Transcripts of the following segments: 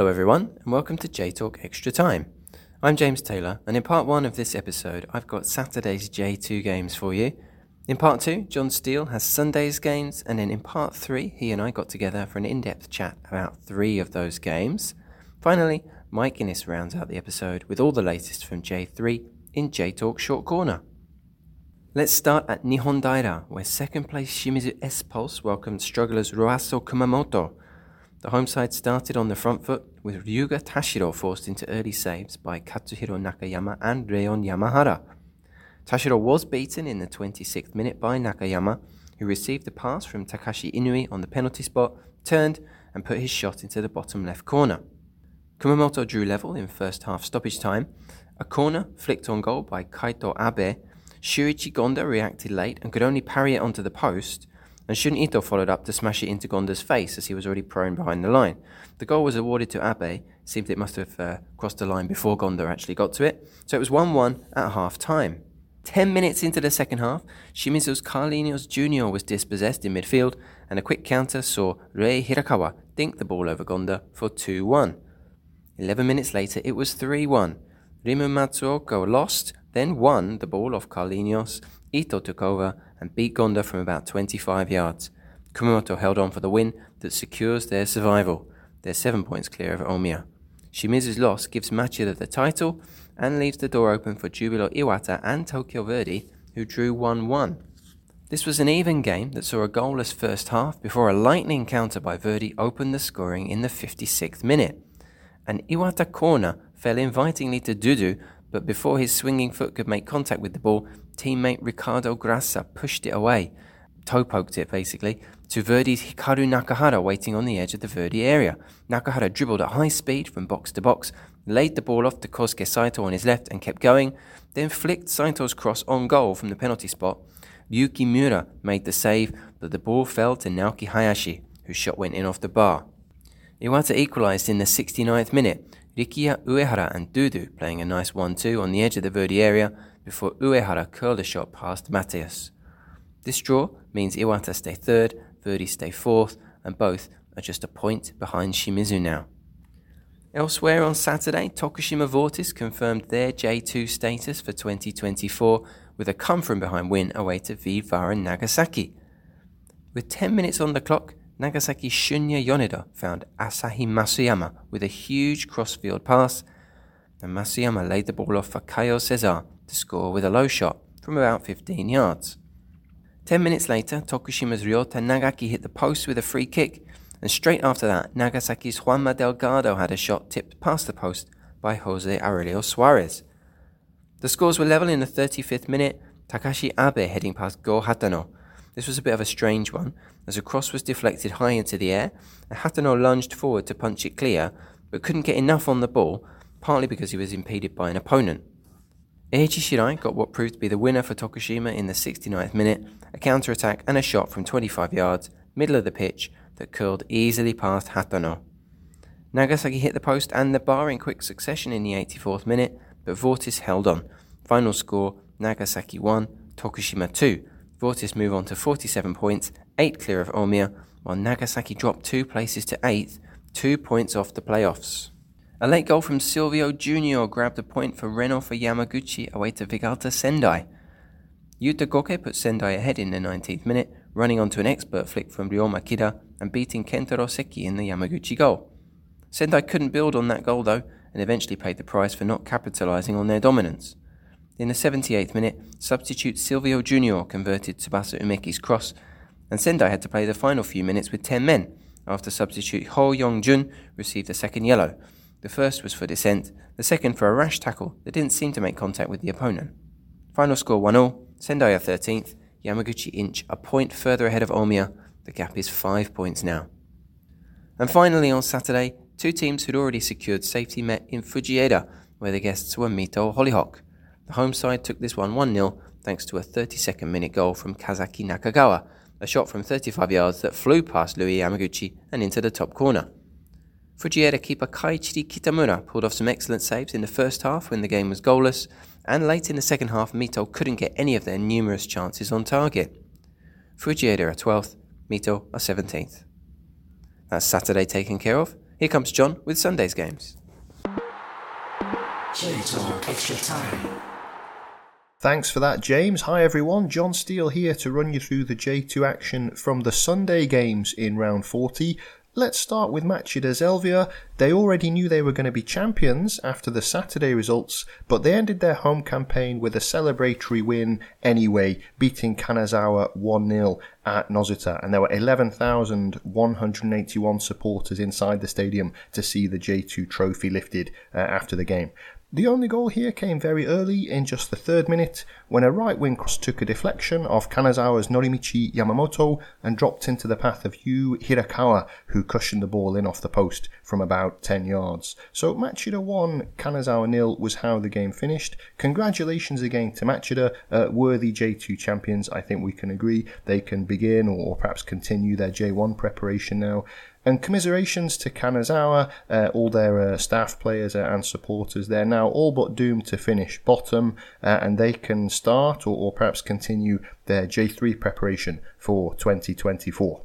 Hello, everyone, and welcome to J Talk Extra Time. I'm James Taylor, and in part one of this episode, I've got Saturday's J2 games for you. In part two, Jon Steele has Sunday's games, and then in part three, he and I got together for an in depth chat about three of those games. Finally, Mike Innes rounds out the episode with all the latest from J3 in J Talk Short Corner. Let's start at Nihon Daira, where second place Shimizu S Pulse welcomed strugglers Roasso Kumamoto. The home side started on the front foot, with Ryuga Tashiro forced into early saves by Katsuhiro Nakayama and Reon Yamahara. Tashiro was beaten in the 26th minute by Nakayama, who received the pass from Takashi Inui on the penalty spot, turned, and put his shot into the bottom left corner. Kumamoto drew level in first half stoppage time. A corner flicked on goal by Kaito Abe. Shuichi Gonda reacted late and could only parry it onto the post, and Shun Ito followed up to smash it into Gonda's face as he was already prone behind the line. The goal was awarded to Abe. Seemed it must have uh, crossed the line before Gonda actually got to it. So it was 1 1 at half time. Ten minutes into the second half, Shimizu's Carlinhos Jr. was dispossessed in midfield, and a quick counter saw Rei Hirakawa dink the ball over Gonda for 2 1. Eleven minutes later, it was 3 1. Rimu Matsuoka lost, then won the ball off Carlinhos. Ito took over and beat Gonda from about 25 yards. Kumamoto held on for the win that secures their survival. They're seven points clear of Omiya. Shimizu's loss gives Machida the title and leaves the door open for Jubilo Iwata and Tokyo Verdy, who drew 1 1. This was an even game that saw a goalless first half before a lightning counter by Verdy opened the scoring in the 56th minute. An Iwata corner fell invitingly to Dudu, but before his swinging foot could make contact with the ball, teammate Ricardo Graça pushed it away, toe poked it basically, to Verdy's Hikaru Nakahara waiting on the edge of the Verdy area. Nakahara dribbled at high speed from box to box, laid the ball off to Kosuke Saito on his left and kept going, then flicked Saito's cross on goal from the penalty spot. Ryuki Miura made the save, but the ball fell to Naoki Hayashi, whose shot went in off the bar. Iwata equalised in the 69th minute, Rikiya Uehara and Dudu playing a nice 1 2 on the edge of the Verdy area before Uehara curled a shot past Mateus. This draw means Iwata stay third, Verdy stay fourth, and both are just a point behind Shimizu now. Elsewhere on Saturday, Tokushima Vortis confirmed their J2 status for 2024 with a come from behind win away to V-Varen Nagasaki. With 10 minutes on the clock, Nagasaki Shunya Yoneda found Asahi Masuyama with a huge crossfield pass, and Masuyama laid the ball off for Caio Cesar to score with a low shot from about 15 yards. Ten minutes later, Tokushima's Ryota Nagaki hit the post with a free kick, and straight after that, Nagasaki's Juanma Delgado had a shot tipped past the post by Jose Aurelio Suarez. The scores were level in the 35th minute, Takashi Abe heading past Go Hatano. This was a bit of a strange one, as a cross was deflected high into the air, and Hatano lunged forward to punch it clear, but couldn't get enough on the ball, partly because he was impeded by an opponent. Eiichi Shirai got what proved to be the winner for Tokushima in the 69th minute, a counter attack and a shot from 25 yards, middle of the pitch, that curled easily past Hatano. Nagasaki hit the post and the bar in quick succession in the 84th minute, but Vortis held on. Final score Nagasaki 1, Tokushima 2. Vortis move on to 47 points, 8 clear of Omiya, while Nagasaki dropped 2 places to 8th, 2 points off the playoffs. A late goal from Silvio Jr. grabbed a point for Renofa Yamaguchi away to Vegalta Sendai. Yuta Goke put Sendai ahead in the 19th minute, running onto an expert flick from Ryo Makida and beating Kentaro Seki in the Yamaguchi goal. Sendai couldn't build on that goal though, and eventually paid the price for not capitalising on their dominance. In the 78th minute, substitute Silvio Jr. converted Tsubasa Umeki's cross, and Sendai had to play the final few minutes with 10 men after substitute Ho Yong Jun received a second yellow. The first was for dissent, the second for a rash tackle that didn't seem to make contact with the opponent. Final score 1 0, Sendai are 13th, Yamaguchi inch a point further ahead of Omiya. The gap is five points now. And finally, on Saturday, two teams who'd already secured safety met in Fujieda, where the guests were Mito Hollyhock. The home side took this one 1 0 thanks to a 32nd minute goal from Kazaki Nakagawa, a shot from 35 yards that flew past Louis Yamaguchi and into the top corner. Fujieda keeper Kaiichiri Kitamura pulled off some excellent saves in the first half when the game was goalless, and late in the second half, Mito couldn't get any of their numerous chances on target. Fujieda are 12th, Mito are 17th. That's Saturday taken care of. Here comes Jon with Sunday's games. Thanks for that, James. Hi, everyone. Jon Steele here to run you through the J2 action from the Sunday games in round 40. Let's start with Machida Zelvia. They already knew they were going to be champions after the Saturday results, but they ended their home campaign with a celebratory win anyway, beating Kanazawa 1 0 at Nozuta. And there were 11,181 supporters inside the stadium to see the J2 trophy lifted uh, after the game. The only goal here came very early in just the third minute when a right wing cross took a deflection off Kanazawa's Norimichi Yamamoto and dropped into the path of Yu Hirakawa, who cushioned the ball in off the post from about 10 yards. So Machida 1, Kanazawa nil was how the game finished. Congratulations again to Machida, uh, worthy J2 champions. I think we can agree they can begin or perhaps continue their J1 preparation now. And commiserations to Kanazawa, uh, all their uh, staff players uh, and supporters. They're now all but doomed to finish bottom, uh, and they can start or, or perhaps continue their J3 preparation for 2024.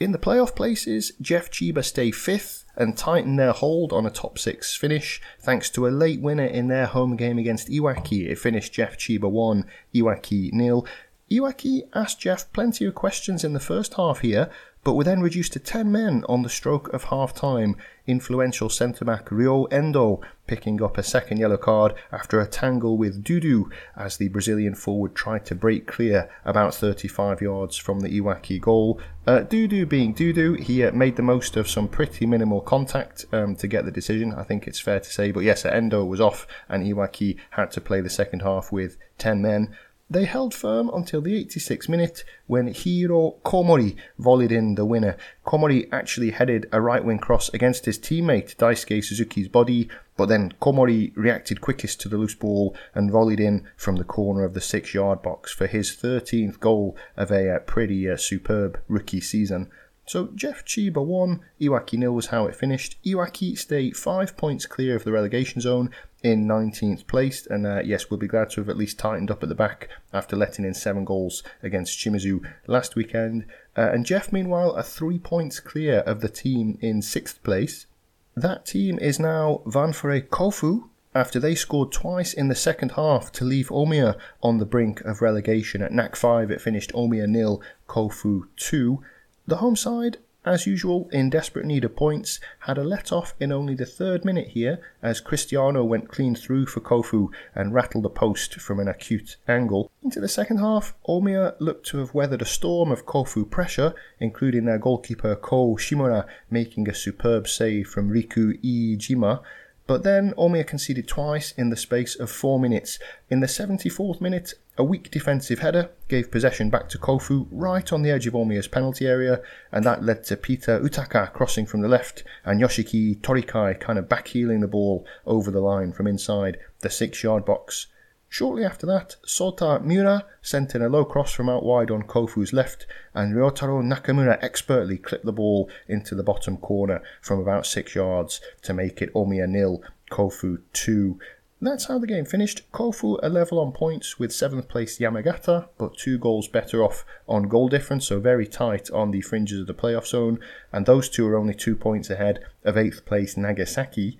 In the playoff places, JEF Chiba stay fifth and tighten their hold on a top six finish thanks to a late winner in their home game against Iwaki. It finished JEF Chiba 1, Iwaki nil. Iwaki asked JEF plenty of questions in the first half here, but were then reduced to 10 men on the stroke of half time. Influential centre back Rio Endo picking up a second yellow card after a tangle with Dudu as the Brazilian forward tried to break clear about 35 yards from the Iwaki goal. Uh, Dudu being Dudu, he uh, made the most of some pretty minimal contact um, to get the decision, I think it's fair to say. But yes, Endo was off and Iwaki had to play the second half with 10 men. They held firm until the 86th minute when Hiro Komori volleyed in the winner. Komori actually headed a right wing cross against his teammate Daisuke Suzuki's body, but then Komori reacted quickest to the loose ball and volleyed in from the corner of the six yard box for his 13th goal of a uh, pretty uh, superb rookie season. So JEF Chiba won, Iwaki nil was how it finished. Iwaki stay five points clear of the relegation zone in 19th place, and uh, yes, we'll be glad to have at least tightened up at the back after letting in seven goals against Shimizu last weekend. Uh, and JEF, meanwhile, are three points clear of the team in sixth place. That team is now Ventforet Kofu, after they scored twice in the second half to leave Omiya on the brink of relegation. At NAC 5, it finished Omiya nil, Kofu 2. The home side, as usual, in desperate need of points, had a let off in only the third minute here as Cristiano went clean through for Kofu and rattled the post from an acute angle. Into the second half, Omiya looked to have weathered a storm of Kofu pressure, including their goalkeeper Ko Shimura making a superb save from Riku Iijima. But then Omiya conceded twice in the space of four minutes. In the 74th minute, a weak defensive header gave possession back to Kofu right on the edge of Omiya's penalty area, and that led to Peter Utaka crossing from the left and Yoshiki Torikai kind of backheeling the ball over the line from inside the six yard box. Shortly after that, Sota Miura sent in a low cross from out wide on Kofu's left, and Ryotaro Nakamura expertly clipped the ball into the bottom corner from about six yards to make it Omiya nil, Kofu 2. That's how the game finished. Kofu a level on points with 7th place Yamagata, but two goals better off on goal difference, so very tight on the fringes of the playoff zone, and those two are only two points ahead of 8th place Nagasaki.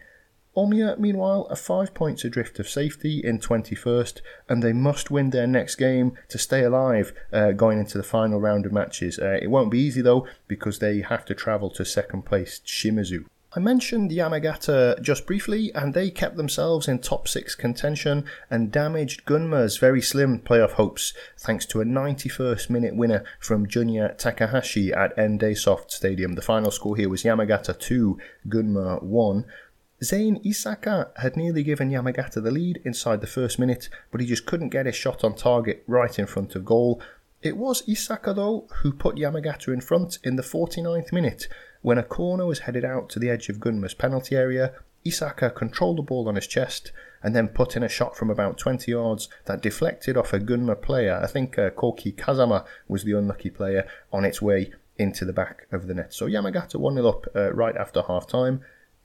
Omiya, meanwhile, are five points adrift of safety in 21st, and they must win their next game to stay alive uh, going into the final round of matches. Uh, it won't be easy though, because they have to travel to second place Shimizu. I mentioned Yamagata just briefly, and they kept themselves in top six contention and damaged Gunma's very slim playoff hopes thanks to a 91st minute winner from Junya Takahashi at ND Soft Stadium. The final score here was Yamagata 2, Gunma 1. Zain Issaka had nearly given Yamagata the lead inside the first minute, but he just couldn't get his shot on target right in front of goal. It was Issaka, though, who put Yamagata in front in the 49th minute when a corner was headed out to the edge of Gunma's penalty area, Issaka controlled the ball on his chest and then put in a shot from about 20 yards that deflected off a Gunma player. I think uh, Koki Kazama was the unlucky player on its way into the back of the net. So Yamagata 1 0 up uh, right after half time.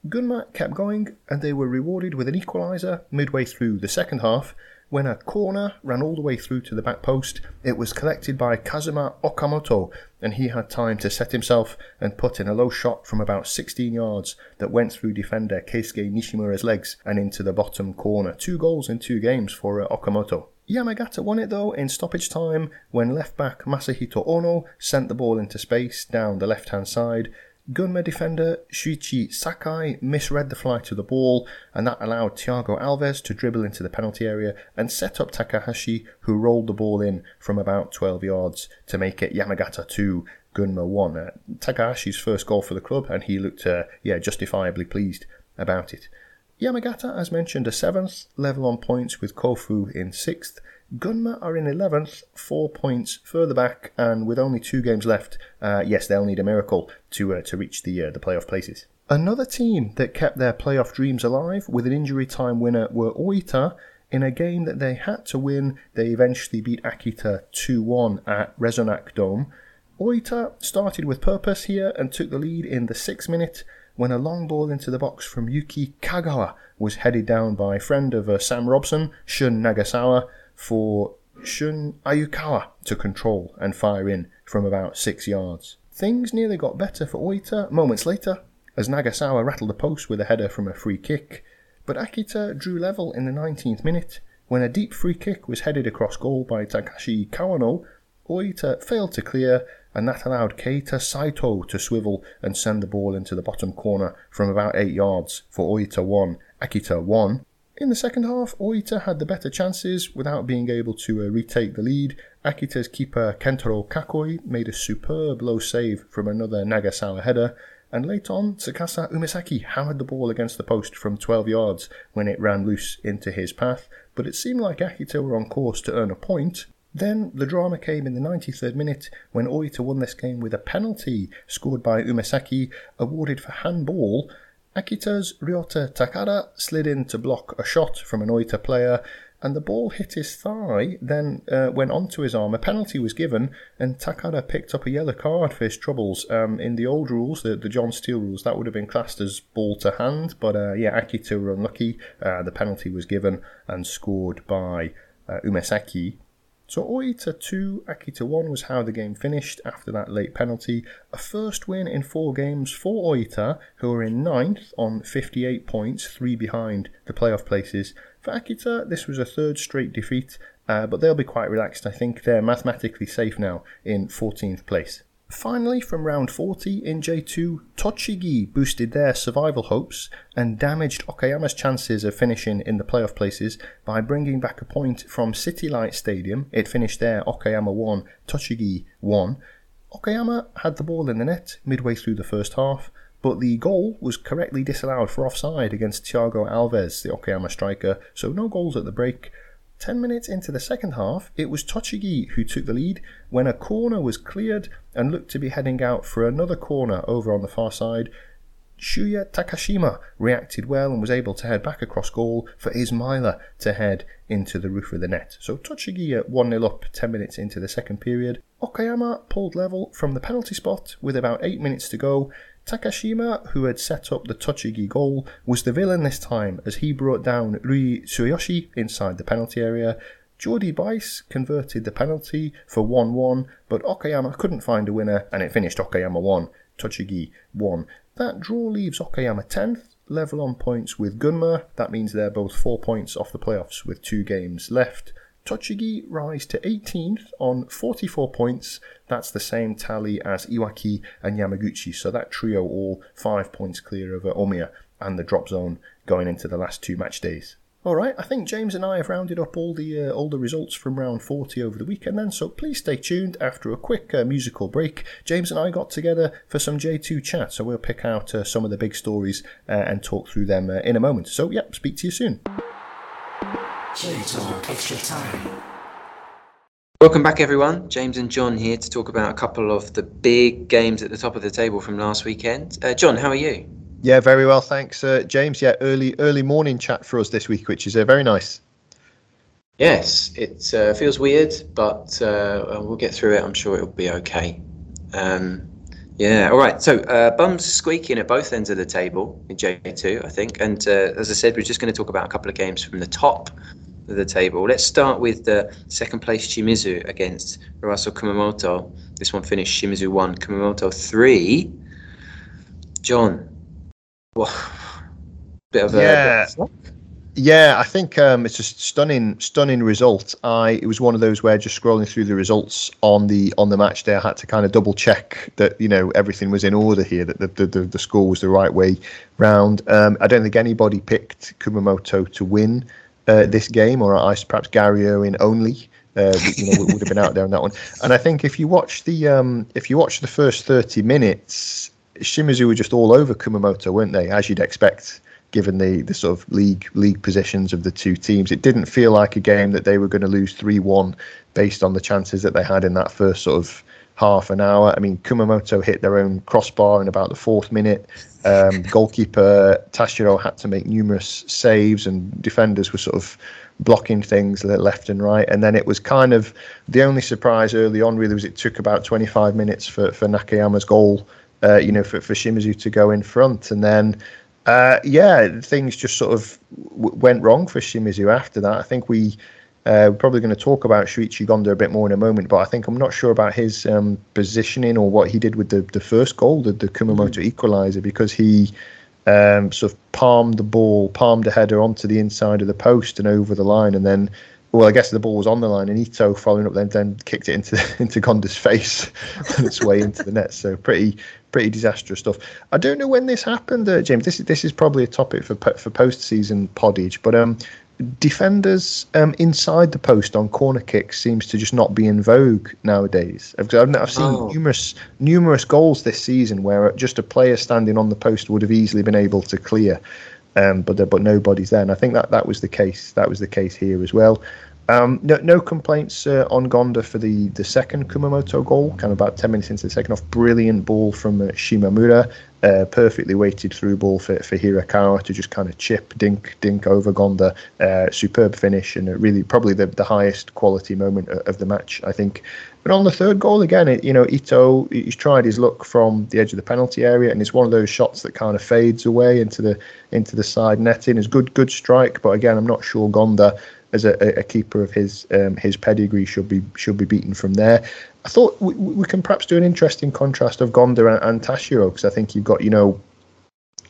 Gunma kept going and they were rewarded with an equaliser midway through the second half when a corner ran all the way through to the back post. It was collected by Kazuma Okamoto, and he had time to set himself and put in a low shot from about 16 yards that went through defender Keisuke Nishimura's legs and into the bottom corner. Two goals in two games for uh, Okamoto. Yamagata won it though in stoppage time when left back Masahito Ono sent the ball into space down the left hand side. Gunma defender Shuichi Sakai misread the flight of the ball, and that allowed Thiago Alves to dribble into the penalty area and set up Takahashi, who rolled the ball in from about 12 yards to make it Yamagata 2, Gunma 1. Uh, Takahashi's first goal for the club, and he looked, uh, yeah, justifiably pleased about it. Yamagata, as mentioned, a seventh, level on points with Kofu in sixth. Gunma are in 11th, four points further back, and with only two games left, uh, yes, they'll need a miracle to uh, to reach the uh, the playoff places. Another team that kept their playoff dreams alive with an injury time winner were Oita. In a game that they had to win, they eventually beat Akita 2 1 at Resonac Dome. Oita started with purpose here and took the lead in the sixth minute when a long ball into the box from Yuki Kagawa was headed down by friend of uh, Sam Robson, Shun Nagasawa, for Shun Ayukawa to control and fire in from about six yards. Things nearly got better for Oita moments later, as Nagasawa rattled the post with a header from a free kick, but Akita drew level in the 19th minute when a deep free kick was headed across goal by Takashi Kawano. Oita failed to clear and that allowed Keita Saito to swivel and send the ball into the bottom corner from about 8 yards for Oita 1, Akita 1. In the second half, Oita had the better chances without being able to uh, retake the lead. Akita's keeper Kentaro Kakoi made a superb low save from another Nagasawa header, and late on, Tsukasa Umesaki hammered the ball against the post from 12 yards when it ran loose into his path, but it seemed like Akita were on course to earn a point, then the drama came in the 93rd minute when Oita won this game with a penalty scored by Umesaki, awarded for handball. Akita's Ryota Takada slid in to block a shot from an Oita player, and the ball hit his thigh, then uh, went onto his arm. A penalty was given, and Takada picked up a yellow card for his troubles. Um, in the old rules, the, the Jon Steele rules, that would have been classed as ball to hand, but uh, yeah, Akita were unlucky. Uh, the penalty was given and scored by uh, Umesaki. So Oita 2, Akita 1 was how the game finished after that late penalty. A first win in four games for Oita, who are in ninth on 58 points, three behind the playoff places. For Akita, this was a third straight defeat, uh, but they'll be quite relaxed. I think they're mathematically safe now in 14th place. Finally, from round 40 in J2, Tochigi boosted their survival hopes and damaged Okayama's chances of finishing in the playoff places by bringing back a point from City Light Stadium. It finished there Okayama 1, Tochigi 1. Okayama had the ball in the net midway through the first half, but the goal was correctly disallowed for offside against Thiago Alves, the Okayama striker, so no goals at the break. 10 minutes into the second half, it was Tochigi who took the lead when a corner was cleared and looked to be heading out for another corner over on the far side. Shuya Takashima reacted well and was able to head back across goal for Ismaila to head into the roof of the net. So Tochigi at 1 0 up 10 minutes into the second period. Okayama pulled level from the penalty spot with about 8 minutes to go Takashima, who had set up the Tochigi goal, was the villain this time as he brought down Rui Tsuyoshi inside the penalty area. Jordy Buijs converted the penalty for 1 1, but Okayama couldn't find a winner and it finished Okayama 1, Tochigi 1. That draw leaves Okayama 10th, level on points with Gunma. That means they're both 4 points off the playoffs with two games left. Tochigi rise to 18th on 44 points. That's the same tally as Iwaki and Yamaguchi. So that trio all five points clear of Omiya and the drop zone going into the last two match days. All right, I think James and I have rounded up all the uh, all the results from round 40 over the weekend then, so please stay tuned after a quick uh, musical break. James and I got together for some J2 chat, so we'll pick out uh, some of the big stories uh, and talk through them uh, in a moment. So, yeah, speak to you soon. Welcome back, everyone. James and Jon here to talk about a couple of the big games at the top of the table from last weekend. Uh, Jon, how are you? Yeah, very well, thanks, uh, James. Yeah, early early morning chat for us this week, which is uh, very nice. Yes, it uh, feels weird, but uh, we'll get through it. I'm sure it'll be okay. Um, yeah, all right. So uh, bums squeaking at both ends of the table in J2, I think. And uh, as I said, we're just going to talk about a couple of games from the top of the table. Let's start with the second place Shimizu against Roasso Kumamoto. This one finished Shimizu 1, Kumamoto 3. Jon, bit of a. Yeah. Yeah, I think um, it's a stunning, stunning result. I it was one of those where just scrolling through the results on the on the match day, I had to kind of double check that you know everything was in order here, that the the, the score was the right way round. Um, I don't think anybody picked Kumamoto to win uh, this game, or I perhaps Gary Irwin only. Uh, you know, would have been out there on that one. And I think if you watch the um, if you watch the first thirty minutes, Shimizu were just all over Kumamoto, weren't they? As you'd expect given the, the sort of league league positions of the two teams. It didn't feel like a game that they were going to lose three one based on the chances that they had in that first sort of half an hour. I mean, Kumamoto hit their own crossbar in about the fourth minute. Um, goalkeeper Tashiro had to make numerous saves, and defenders were sort of blocking things left and right. And then it was kind of the only surprise early on, really, was it took about 25 minutes for, for Nakayama's goal, uh, you know, for, for Shimizu to go in front. And then uh, yeah, things just sort of w- went wrong for Shimizu after that. I think we uh, we're probably going to talk about Shuichi Gonda a bit more in a moment, but I think I'm not sure about his um, positioning or what he did with the, the first goal, the, the Kumamoto mm-hmm. equaliser, because he um, sort of palmed the ball, palmed a header onto the inside of the post and over the line, and then well, I guess the ball was on the line, and Ito following up then then kicked it into into Gonda's face on its way into the net. So pretty pretty disastrous stuff. I don't know when this happened, uh, James. This is this is probably a topic for for post season poddage, but um, defenders um, inside the post on corner kicks seems to just not be in vogue nowadays. I've, I've seen oh. numerous numerous goals this season where just a player standing on the post would have easily been able to clear um, but but nobody's there. And I think that that was the case. That was the case here as well. Um, no, no complaints uh, on Gonda for the, the second Kumamoto goal, kind of about 10 minutes into the second half. Brilliant ball from uh, Shimamura, uh, perfectly weighted through ball for, for Hirakawa to just kind of chip, dink, dink over Gonda. Uh, superb finish and really probably the, the highest quality moment of the match, I think. But on the third goal again, it, you know, Ito he's tried his luck from the edge of the penalty area, and it's one of those shots that kind of fades away into the into the side netting. It's good good strike, but again, I'm not sure Gonda as a, a keeper of his um, his pedigree should be should be beaten from there. I thought we, we can perhaps do an interesting contrast of Gonda and, and Tashiro because I think you've got you know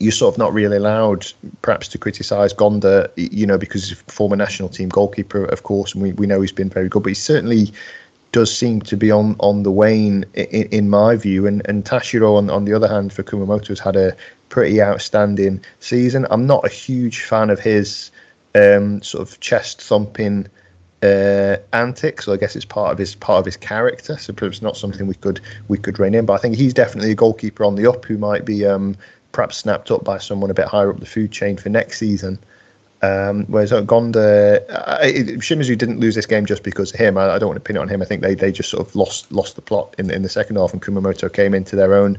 you're sort of not really allowed perhaps to criticise Gonda, you know, because he's a former national team goalkeeper, of course, and we, we know he's been very good, but he certainly does seem to be on, on the wane in, in my view. And, and Tashiro, on, on the other hand, for Kumamoto, has had a pretty outstanding season. I'm not a huge fan of his um, sort of chest thumping uh, antics. So I guess it's part of his part of his character. So it's not something we could we could rein in. But I think he's definitely a goalkeeper on the up who might be um, perhaps snapped up by someone a bit higher up the food chain for next season. Um, whereas Gonda, Shimizu didn't lose this game just because of him. I, I, don't want to pin it on him. I think they, they just sort of lost lost the plot in in the second half, and Kumamoto came into their own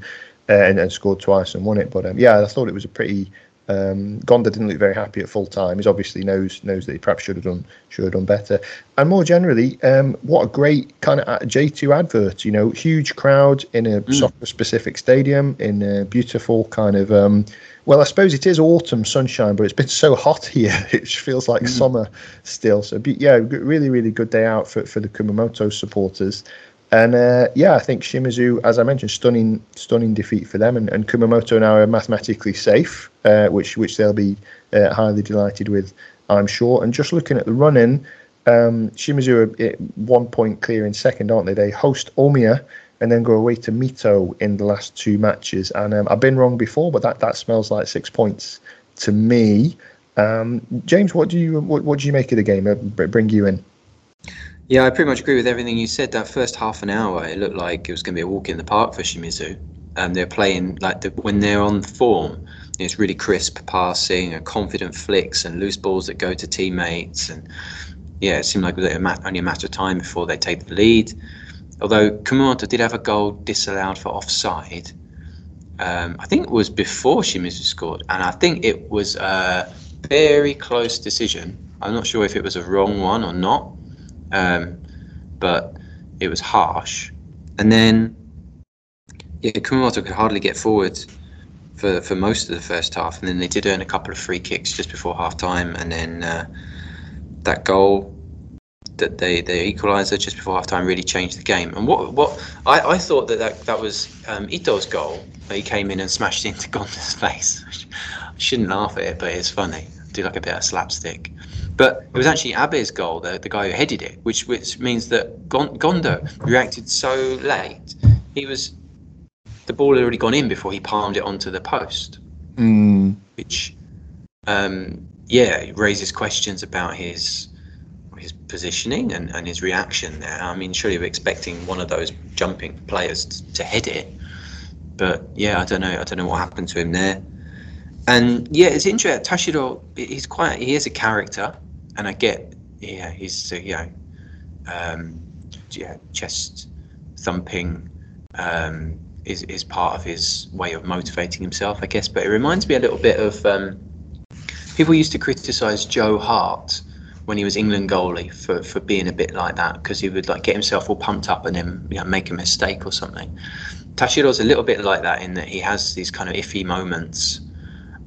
uh, and, and, scored twice and won it. But um, yeah, I thought it was a pretty um, Gonda didn't look very happy at full time. He obviously knows knows that he perhaps should have done should have done better. And more generally, um, what a great kind of J two advert. You know, huge crowd in a mm. soccer specific stadium in a beautiful kind of. Um, well, I suppose it is autumn sunshine, but it's been so hot here. It feels like mm. summer still. So, yeah, really, really good day out for, for the Kumamoto supporters. And uh, yeah, I think Shimizu, as I mentioned, stunning, stunning defeat for them, and, and Kumamoto now are mathematically safe, uh, which which they'll be uh, highly delighted with, I'm sure. And just looking at the running, um, Shimizu are one point clear in second, aren't they? They host Omiya and then go away to Mito in the last two matches. And um, I've been wrong before, but that, that smells like six points to me. Um, James, what do you what, what do you make of the game? Uh, bring you in. Yeah, I pretty much agree with everything you said. That first half an hour, it looked like it was going to be a walk in the park for Shimizu. And they're playing like the, when they're on form, it's really crisp passing and confident flicks and loose balls that go to teammates. And yeah, it seemed like it was only a matter of time before they take the lead. Although Kumamoto did have a goal disallowed for offside. Um, I think it was before Shimizu scored, and I think it was a very close decision. I'm not sure if it was a wrong one or not um, but it was harsh. And then, yeah, Kumamoto could hardly get forward for, for most of the first half, and then they did earn a couple of free kicks just before half time, and then uh, that goal, that they the equaliser just before half time really changed the game. And what what I, I thought that that, that was um, Ito's goal. He came in and smashed into Gonda's face. I shouldn't laugh at it, but it's funny. Do like a bit of slapstick. But it was actually Abe's goal, the, the guy who headed it, which which means that Gonda reacted so late. He was the ball had already gone in before he palmed it onto the post, mm. which um, yeah raises questions about his his positioning and, and his reaction there. I mean, surely we're expecting one of those jumping players to, to head it, but yeah, I don't know. I don't know what happened to him there. And yeah, it's interesting. Tashiro, he's quite, he is a character, and I get, yeah, he's, uh, you know, um, yeah, chest thumping um, is is part of his way of motivating himself, I guess. But it reminds me a little bit of um, people used to criticise Joe Hart when he was England goalie for, for being a bit like that because he would like get himself all pumped up and then you know, make a mistake or something. Tashiro's a little bit like that in that he has these kind of iffy moments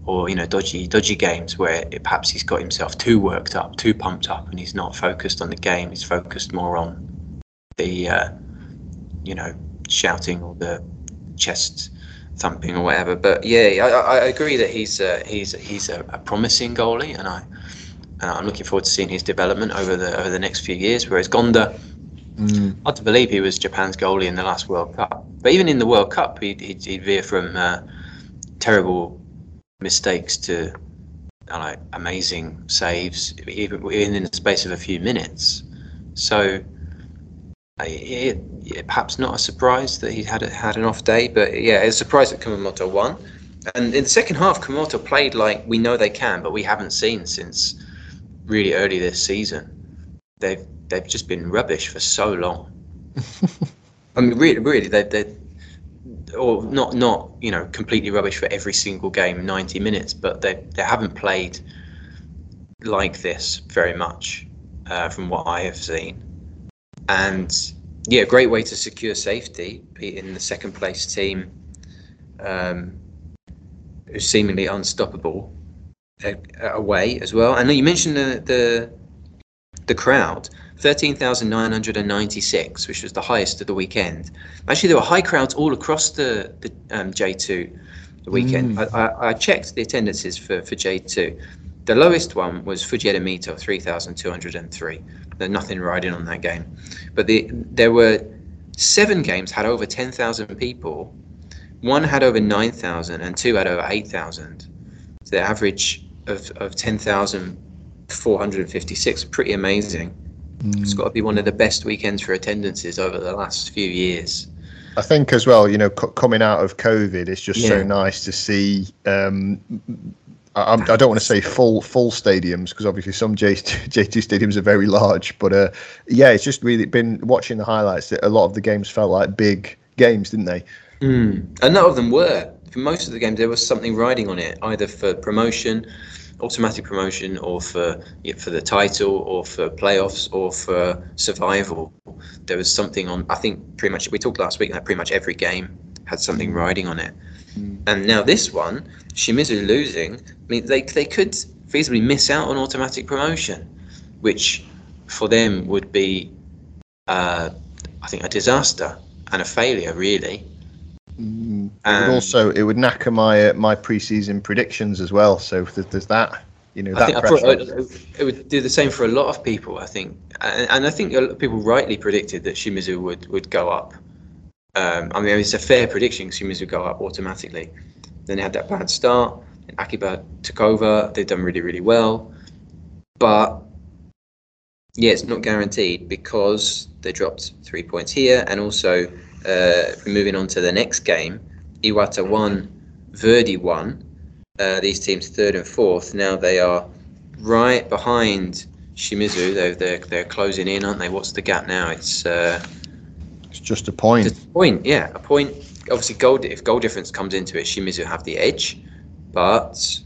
or you know dodgy dodgy games where it, perhaps he's got himself too worked up, too pumped up, and he's not focused on the game. He's focused more on the uh, you know shouting or the chest thumping or whatever. But yeah, I, I agree that he's uh, he's he's a, a, promising goalie, and I and I'm looking forward to seeing his development over the over the next few years. Whereas Gonda, mm. hard to believe he was Japan's goalie in the last World Cup. But even in the World Cup, he'd, he'd, he'd veer from uh, terrible mistakes to like amazing saves, even in the space of a few minutes. So uh, it, it, perhaps not a surprise that he had a, had an off day, but yeah, it's a surprise that Kumamoto won. And in the second half, Kumamoto played like we know they can, but we haven't seen since really early this season. They've they've just been rubbish for so long. I mean, really, really, they they or not not you know completely rubbish for every single game, ninety minutes, but they they haven't played like this very much uh, from what I have seen and yeah, great way to secure safety, beating the second place team, um, who's seemingly unstoppable uh, away as well. And you mentioned the the, the crowd. 13,996, which was the highest of the weekend. Actually, there were high crowds all across the, the um, J2 the weekend. Mm. I, I, checked the attendances for, for J2. The lowest one was Fujieda Mito, 3,203. There's nothing riding on that game. But the, there were seven games had over 10,000 people. One had over 9,000 and two had over 8,000. So the average of, of 10,456, pretty amazing. Mm. It's got to be one of the best weekends for attendances over the last few years. I think as well, you know, c- coming out of COVID, it's just yeah. so nice to see um, I, I, don't want to say full full stadiums because obviously some J J two stadiums are very large, but uh, yeah, it's just really been watching the highlights that a lot of the games felt like big games, didn't they? Mm. A lot of them were. For most of the games, there was something riding on it, either for promotion, automatic promotion, or for for the title, or for playoffs, or for survival. There was something on. I think pretty much we talked last week that pretty much every game had something riding on it. Mm. And now this one, Shimizu losing, I mean, they, they could feasibly miss out on automatic promotion, which for them would be, uh, I think, a disaster and a failure, really. It would also it would knacker my uh, my preseason predictions as well. So there's, there's that. You know, I think it would do the same for a lot of people. I think, and, and I think a lot of people rightly predicted that Shimizu would, would go up um, I mean, it's a fair prediction. Consumers would go up automatically. Then they had that bad start. Akiba took over. They've done really, really well. But yeah, it's not guaranteed because they dropped three points here. And also, uh, moving on to the next game, Iwata won, Verdy won. Uh, these teams third and fourth. Now they are right behind Shimizu. They're, they're, they're closing in, aren't they? What's the gap now? It's. Uh, it's just a point. Just a point, yeah, a point. Obviously, goal if goal difference comes into it, Shimizu have the edge, but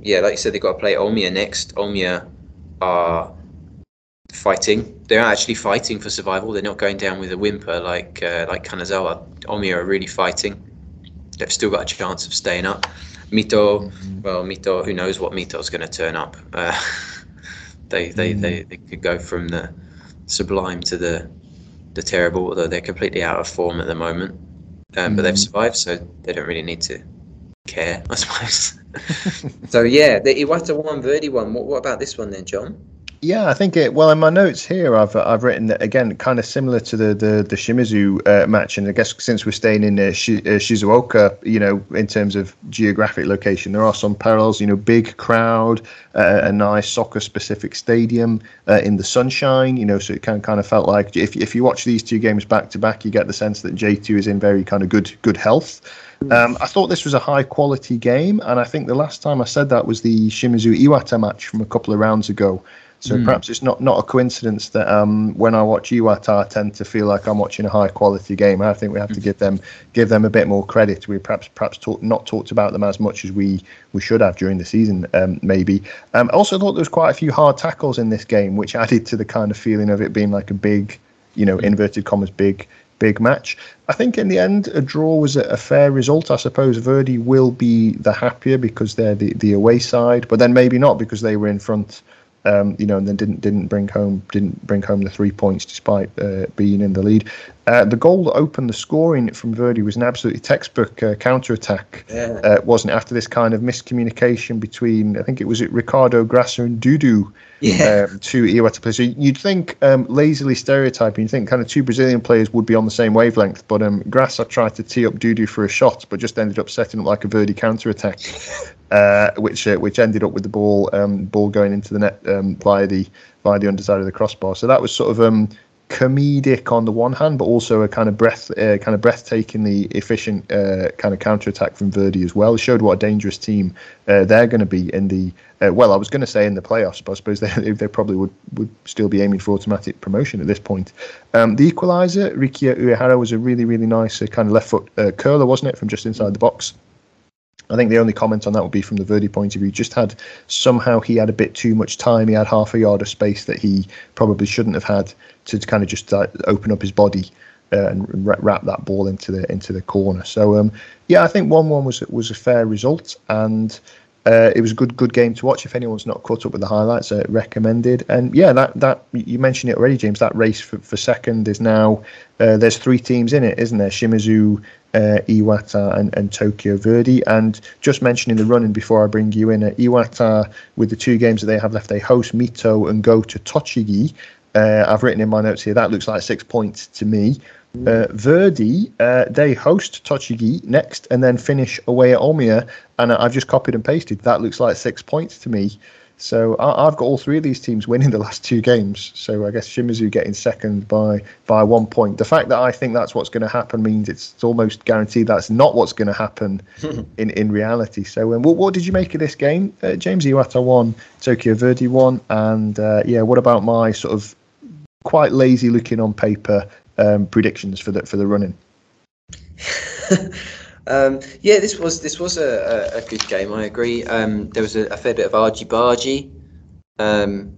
yeah, like you said, they've got to play Omiya next. Omiya are fighting. They're actually fighting for survival. They're not going down with a whimper like uh, like Kanazawa. Omiya are really fighting. They've still got a chance of staying up. Mito, mm-hmm. well, Mito, who knows what Mito's going to turn up. Uh, They they, mm. they, they could go from the sublime to the the terrible, although they're completely out of form at the moment. Um, mm. But they've mm. survived, so they don't really need to care, I suppose. so yeah, the Iwata one, Verdy one. What, what about this one then, Jon? Yeah, I think it. Well, in my notes here, I've I've written that again, kind of similar to the the, the Shimizu uh, match, and I guess since we're staying in uh, Sh- uh, Shizuoka, you know, in terms of geographic location, there are some parallels. You know, big crowd, uh, a nice soccer-specific stadium uh, in the sunshine. You know, so it kind kind of felt like if if you watch these two games back to back, you get the sense that J two is in very kind of good good health. Um, I thought this was a high quality game, and I think the last time I said that was the Shimizu Iwata match from a couple of rounds ago. So mm. perhaps it's not, not a coincidence that um, when I watch Iwata, I tend to feel like I'm watching a high quality game. I think we have to give them give them a bit more credit. We perhaps perhaps talk, not talked about them as much as we, we should have during the season, um, maybe. Um, also thought there was quite a few hard tackles in this game, which added to the kind of feeling of it being like a big, you know, inverted commas big big match. I think in the end, a draw was a, a, fair result. I suppose Verdy will be the happier because they're the, the away side, but then maybe not because they were in front um, you know, and then didn't didn't bring home didn't bring home the three points despite uh, being in the lead. Uh, the goal that opened the scoring from Verdy was an absolutely textbook uh, counter attack, yeah. uh, wasn't it? After this kind of miscommunication between, I think it was it Ricardo Graça and Dudu, yeah. um, two Iwata players. So you'd think um, lazily stereotyping, you'd think kind of two Brazilian players would be on the same wavelength, but um, Graça tried to tee up Dudu for a shot, but just ended up setting up like a Verdy counter attack. Uh, which uh, which ended up with the ball um, ball going into the net um, via the via the underside of the crossbar. So that was sort of um, comedic on the one hand, but also a kind of breath, uh, kind of breathtakingly efficient uh, kind of counter attack from Verdy as well. It showed what a dangerous team uh, they're going to be in the. Uh, well, I was going to say in the playoffs, but I suppose they, they probably would, would still be aiming for automatic promotion at this point. Um, the equaliser, Rikiya Uehara, was a really really nice kind of left foot curler, wasn't it, from just inside the box. I think the only comment on that would be from the Verdy point of view. Just had somehow he had a bit too much time. He had half a yard of space that he probably shouldn't have had to kind of just uh, open up his body uh, and wrap that ball into the into the corner. So um, yeah, I think one one was was a fair result, and uh, it was a good good game to watch. If anyone's not caught up with the highlights, uh, recommended. And yeah, that that you mentioned it already, James. That race for, for second is now uh, there's three teams in it, isn't there? Shimizu, uh, Iwata, and, and Tokyo Verdy. And just mentioning the running before I bring you in, uh, Iwata with the two games that they have left, they host Mito and go to Tochigi. Uh, I've written in my notes here that looks like six points to me. Uh, Verdy, uh, they host Tochigi next and then finish away at Omiya. And I've just copied and pasted. That looks like six points to me. So I, have got all three of these teams winning the last two games. So I guess Shimizu getting second by by one point. The fact that I think that's what's going to happen means it's, it's almost guaranteed that's not what's going to happen in, in reality. So um, what, what did you make of this game? Uh, James Iwata won, Tokyo Verdy won, and uh, yeah, what about my sort of quite lazy looking on paper um, predictions for the for the running. um, yeah, this was this was a, a, a good game. I agree. Um, there was a, a, fair bit of argy bargy. Um,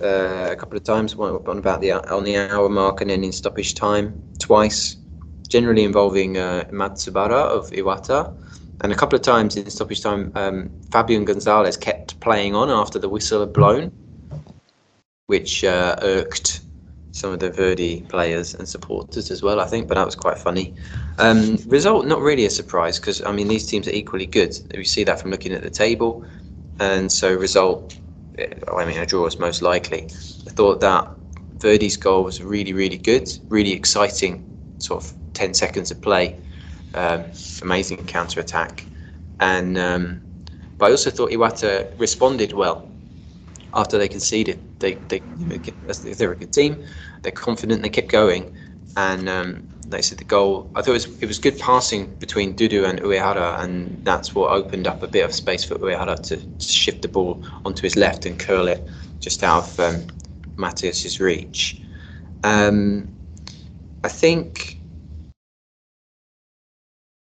uh, a couple of times, one on about the on the hour mark, and then in stoppage time twice, generally involving uh, Matsubara of Iwata, and a couple of times in stoppage time, um, Fabian Gonzalez kept playing on after the whistle had blown, which uh, irked some of the Verdy players and supporters as well, I think, but that was quite funny. Um, result, not really a surprise because, I mean, these teams are equally good. We see that from looking at the table. And so, result, eh, I mean, a draw is most likely. I thought that Verdy's goal was really, really good, really exciting, sort of 10 seconds of play, um, amazing counter attack. And, um, but I also thought Iwata responded well after they conceded. They they they're a good team. They're confident. They kept going, and um, they said the goal. I thought it was it was good passing between Dudu and Uehara, and that's what opened up a bit of space for Uehara to, shift the ball onto his left and curl it just out of um, Matthias's reach. Um, I think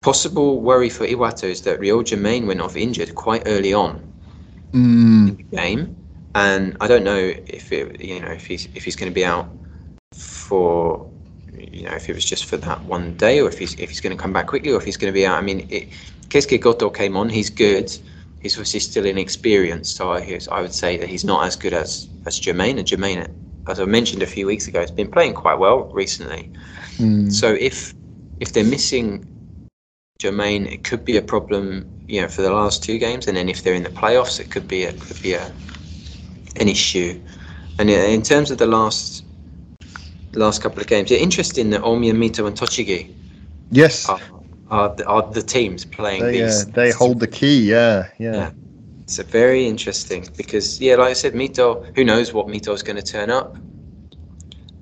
possible worry for Iwata is that Ryo Germain went off injured quite early on mm. in the game and I don't know if it, you know if he's if he's going to be out for you know if it was just for that one day or if he's if he's going to come back quickly or if he's going to be out. I mean, it, Keisuke Goto came on. He's good. he's obviously still inexperienced, so I, I would say that he's not as good as as Germain. And Germain, as I mentioned a few weeks ago, has been playing quite well recently. Mm. So if if they're missing Germain, it could be a problem, you know, for the last two games. And then if they're in the playoffs, it could be a could be a an issue. And in terms of the last last couple of games, yeah, interesting that Omiya, Mito, and Tochigi. Yes. Are, are the, are the teams playing they, these. Uh, they hold the key, yeah, yeah. yeah. It's a very interesting because, yeah, like I said, Mito, who knows what Mito is going to turn up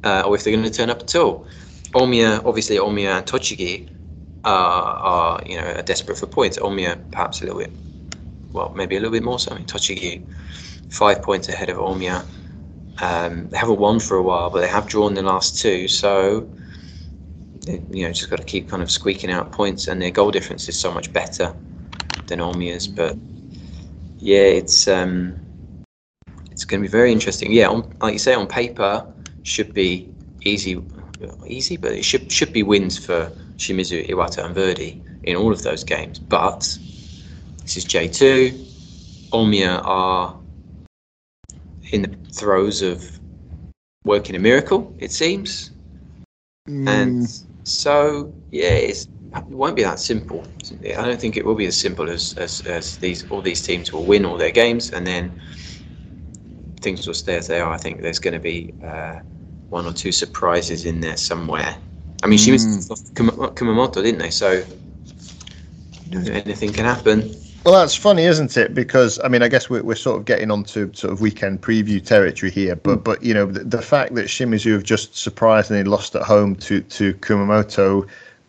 uh, or if they're going to turn up at all. Omiya, obviously, Omiya and Tochigi are, are, you know, are desperate for points. Omiya, perhaps a little bit, well, maybe a little bit more so. I mean, Tochigi, five points ahead of Omiya. Um, they haven't won for a while, but they have drawn the last two. So you know just got to keep kind of squeaking out points, and their goal difference is so much better than Omiya's. But yeah, it's um, it's going to be very interesting. Yeah, on, like you say, on paper should be easy, easy, but it should should be wins for Shimizu, Iwata, and Verdy in all of those games. But this is J two. Omiya are in the throes of working a miracle, it seems. Mm. And so yeah, it won't be that simple. I don't think it will be as simple as, as, as these all these teams will win all their games and then things will stay as they are. I think there's going to be uh, one or two surprises in there somewhere. I mean, mm. she was Kumamoto, didn't they? So anything can happen. Well, that's funny, isn't it? Because I mean, I guess we're, we're sort of getting onto sort of weekend preview territory here, but mm. but you know, the, the, fact that Shimizu have just surprisingly lost at home to to Kumamoto,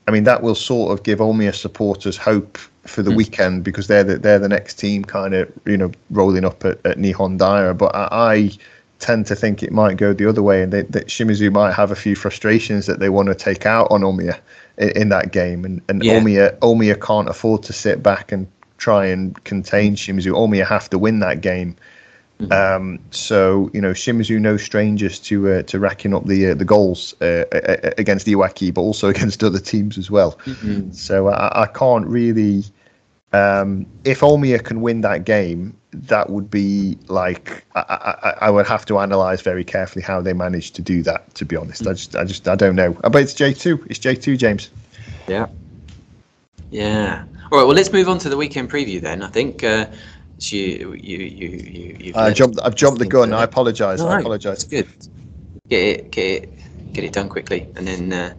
I mean, that will sort of give Omiya supporters hope for the mm. weekend because they're the, they're the next team, kind of you know, rolling up at, at Nihon Daira. But I, I tend to think it might go the other way, and that Shimizu might have a few frustrations that they want to take out on Omiya in, in that game, and and yeah. Omiya Omiya can't afford to sit back and try and contain Shimizu. Omiya have to win that game. Mm-hmm. Um, so you know Shimizu no strangers to uh, to racking up the uh, the goals uh, against Iwaki, but also against other teams as well. Mm-hmm. So I, I, can't really. Um, if Omiya can win that game, that would be like I, I, I, would have to analyze very carefully how they managed to do that. To be honest, mm-hmm. I just I just I don't know. But it's J two. It's J two, James. Yeah. Yeah. All right. Well, let's move on to the weekend preview then. I think uh, you you you you. I jumped. I've jumped the gun. I apologise. No, I apologise. Good. Get it. Get it. Get it done quickly, and then uh,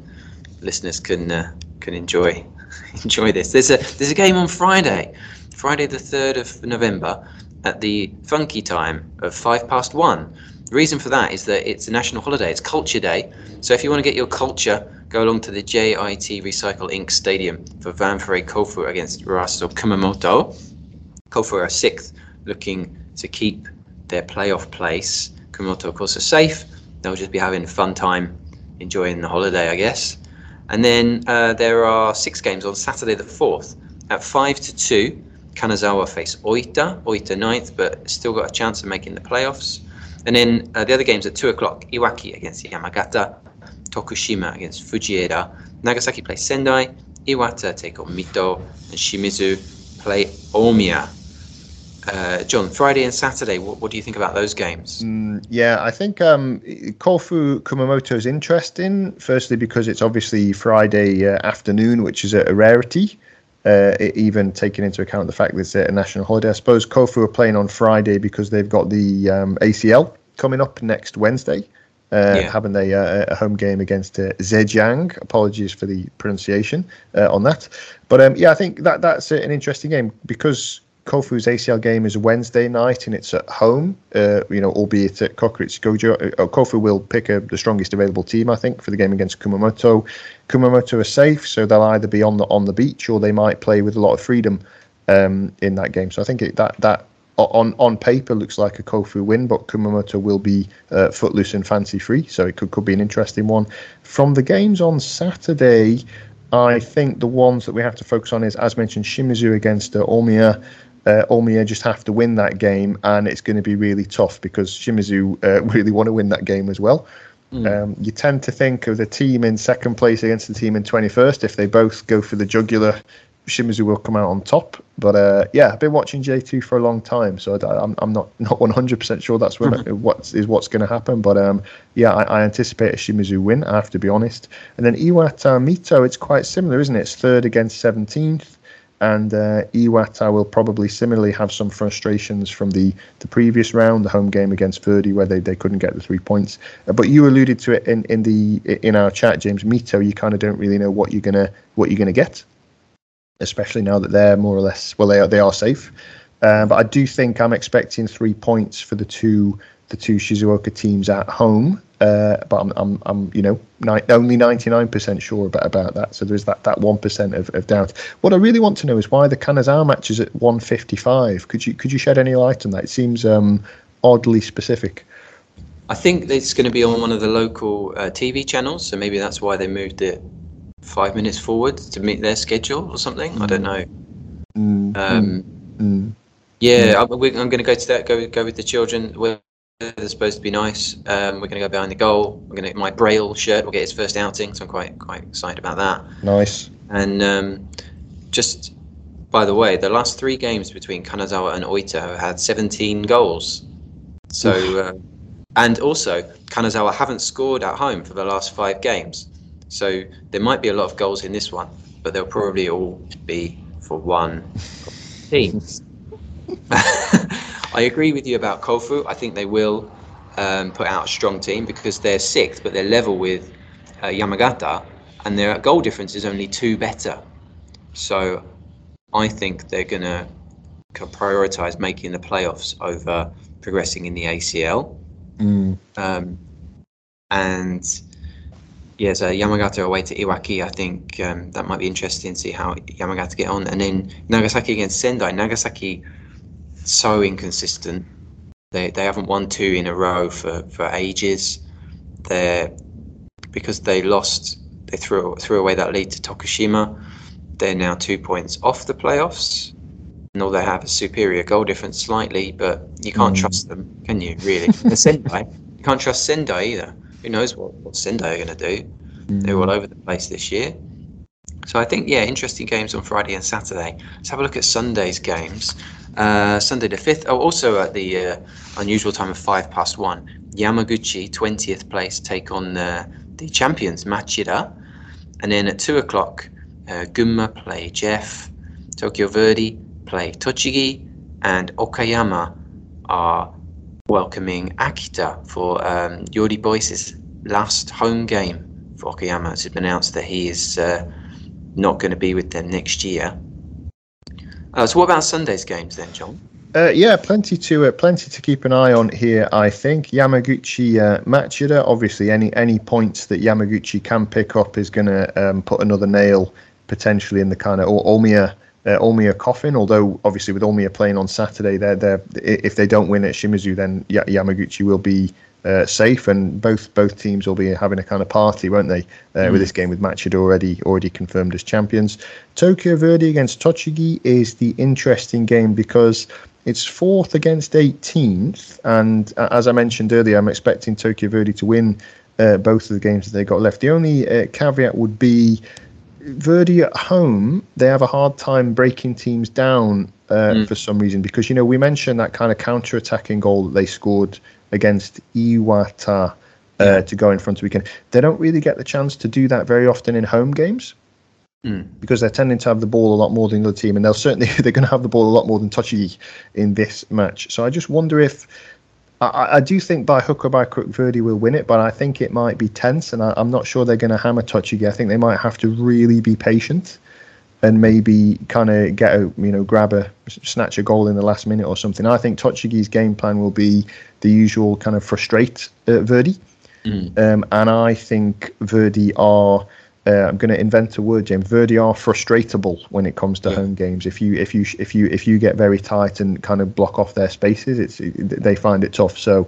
listeners can uh, can enjoy enjoy this. There's a there's a game on Friday, Friday the third of November, at the funky time of five past one. The reason for that is that it's a national holiday. It's Culture Day. So if you want to get your culture go along to the JIT Recycle Ink Stadium for Ventforet Kofu against Rosso Kumamoto. Kofu are sixth, looking to keep their playoff place. Kumamoto, of course, are safe. They'll just be having a fun time, enjoying the holiday, I guess. And then uh, there are six games on Saturday the 4th. At 5 to 2, Kanazawa face Oita. Oita ninth, but still got a chance of making the playoffs. And then uh, the other games at 2 o'clock, Iwaki against Yamagata, Tokushima against Fujieda. Nagasaki play Sendai. Iwata take on Mito. And Shimizu play Omiya. Uh, John, Friday and Saturday, what, what, do you think about those games? Mm, yeah, I think um, Kofu Kumamoto is interesting. Firstly, because it's obviously Friday uh, afternoon, which is a, a rarity. Uh, even taking into account the fact that it's a national holiday. I suppose Kofu are playing on Friday because they've got the um, ACL coming up next Wednesday uh, yeah. having a, uh, a, home game against uh, Zhejiang. Apologies for the pronunciation uh, on that, but um, yeah, I think that that's an interesting game because Kofu's ACL game is Wednesday night and it's at home. Uh, you know, albeit at Kokuritsu Gojo, uh, Kofu will pick a, the strongest available team, I think, for the game against Kumamoto. Kumamoto are safe, so they'll either be on the on the beach or they might play with a lot of freedom um, in that game. So I think it, that that on on paper looks like a Kofu win, but Kumamoto will be uh, footloose and fancy free, so it could, could be an interesting one. From the games on Saturday, I think the ones that we have to focus on is, as mentioned, Shimizu against uh, Omiya. Uh, Omiya just have to win that game, and it's going to be really tough because Shimizu uh, really want to win that game as well. Mm. Um, you tend to think of the team in second place against the team in 21st if they both go for the jugular Shimizu will come out on top. But uh, yeah, I've been watching J2 for a long time, so I, am I'm not not 100% sure that's what, what is what's going to happen. But um, yeah, I, I, anticipate a Shimizu win. I have to be honest. And then Iwata Mito, it's quite similar, isn't it? It's third against 17th and uh, Iwata will probably similarly have some frustrations from the, the previous round, the home game against Verdy, where they, they couldn't get the three points. Uh, but you alluded to it in, in the in our chat, James Mito. You kind of don't really know what you're gonna what you're gonna get, especially now that they're more or less well they are they are safe. Uh, but I do think I'm expecting three points for the two the two Shizuoka teams at home. Uh, but I'm, I'm, I'm, you know, ni- only 99% sure about, about that. So there's that, that 1% of, of doubt. What I really want to know is why the Kanazawa match is at 155. Could you, could you shed any light on that? It seems um, oddly specific. I think it's going to be on one of the local uh, TV channels, so maybe that's why they moved it five minutes forward to meet their schedule or something. I don't know. Mm, um, mm, yeah, mm. I'm, I'm, going to go to that. Go go with the children. We're they're supposed to be nice. Um, we're going to go behind the goal. We're going to my Braille shirt will get his first outing, so I'm quite quite excited about that. Nice. And um, just by the way, the last three games between Kanazawa and Oita have had 17 goals. So, uh, and also Kanazawa haven't scored at home for the last five games. So there might be a lot of goals in this one, but they'll probably all be for one team. I agree with you about Kofu. I think they will um, put out a strong team because they're sixth, but they're level with uh, Yamagata, and their goal difference is only two better. So I think they're going to prioritize making the playoffs over progressing in the ACL. Mm. Um, and yeah, so Yamagata away to Iwaki, I think um, that might be interesting to see how Yamagata get on. And then Nagasaki against Sendai. Nagasaki so inconsistent. They they haven't won two in a row for, for ages. They're because they lost they threw threw away that lead to Tokushima. They're now two points off the playoffs. And all they have is superior goal difference slightly, but you can't mm. trust them, can you? Really? Sendai, you can't trust Sendai either. Who knows what, what Sendai are going to do? Mm. They're all over the place this year. So I think, yeah, interesting games on Friday and Saturday. Let's have a look at Sunday's games. Uh, Sunday the 5th. Oh, also at the uh, unusual time of 5 past 1, Yamaguchi, 20th place, take on uh, the champions, Machida. And then at 2 o'clock, uh, Gunma play JEF, Tokyo Verdy play Tochigi, and Okayama are welcoming Akita for um, Jordy Buijs's last home game for Okayama. It's been announced that he is uh, not going to be with them next year. Uh, so, what about Sunday's games then, John? Uh, yeah, plenty to uh, plenty to keep an eye on here. I think Yamaguchi uh, Machida. Obviously, any any points that Yamaguchi can pick up is going to um, put another nail potentially in the kind of Omiya uh, Omiya coffin. Although obviously with Omiya playing on Saturday, they're, they're if they don't win at Shimizu, then Yamaguchi will be uh, safe, and both both teams will be having a kind of party, won't they? Uh, mm. With this game with Machida already already confirmed as champions. Tokyo Verdy against Tochigi is the interesting game because it's fourth against 18th, and uh, as I mentioned earlier, I'm expecting Tokyo Verdy to win uh, both of the games that they got left. The only uh, caveat would be. Verdy at home, they have a hard time breaking teams down uh, mm. for some reason because you know we mentioned that kind of counter-attacking goal that they scored against Iwata uh, to go in front of weekend. They don't really get the chance to do that very often in home games. Mm. Because they're tending to have the ball a lot more than the other team, and they'll certainly they're going to have the ball a lot more than Tochigi in this match. So I just wonder if I, I, do think by hook or by crook Verdy will win it, but I think it might be tense, and I, am not sure they're going to hammer Tochigi. I think they might have to really be patient and maybe kind of get a you know grab a snatch a goal in the last minute or something. I think Tochigi's game plan will be the usual kind of frustrate uh, Verdy, mm. um, and I think Verdy are. Uh, I'm going to invent a word, James. Verdy are frustratable when it comes to yeah. home games. If you if you if you if you get very tight and kind of block off their spaces, it's they find it tough. So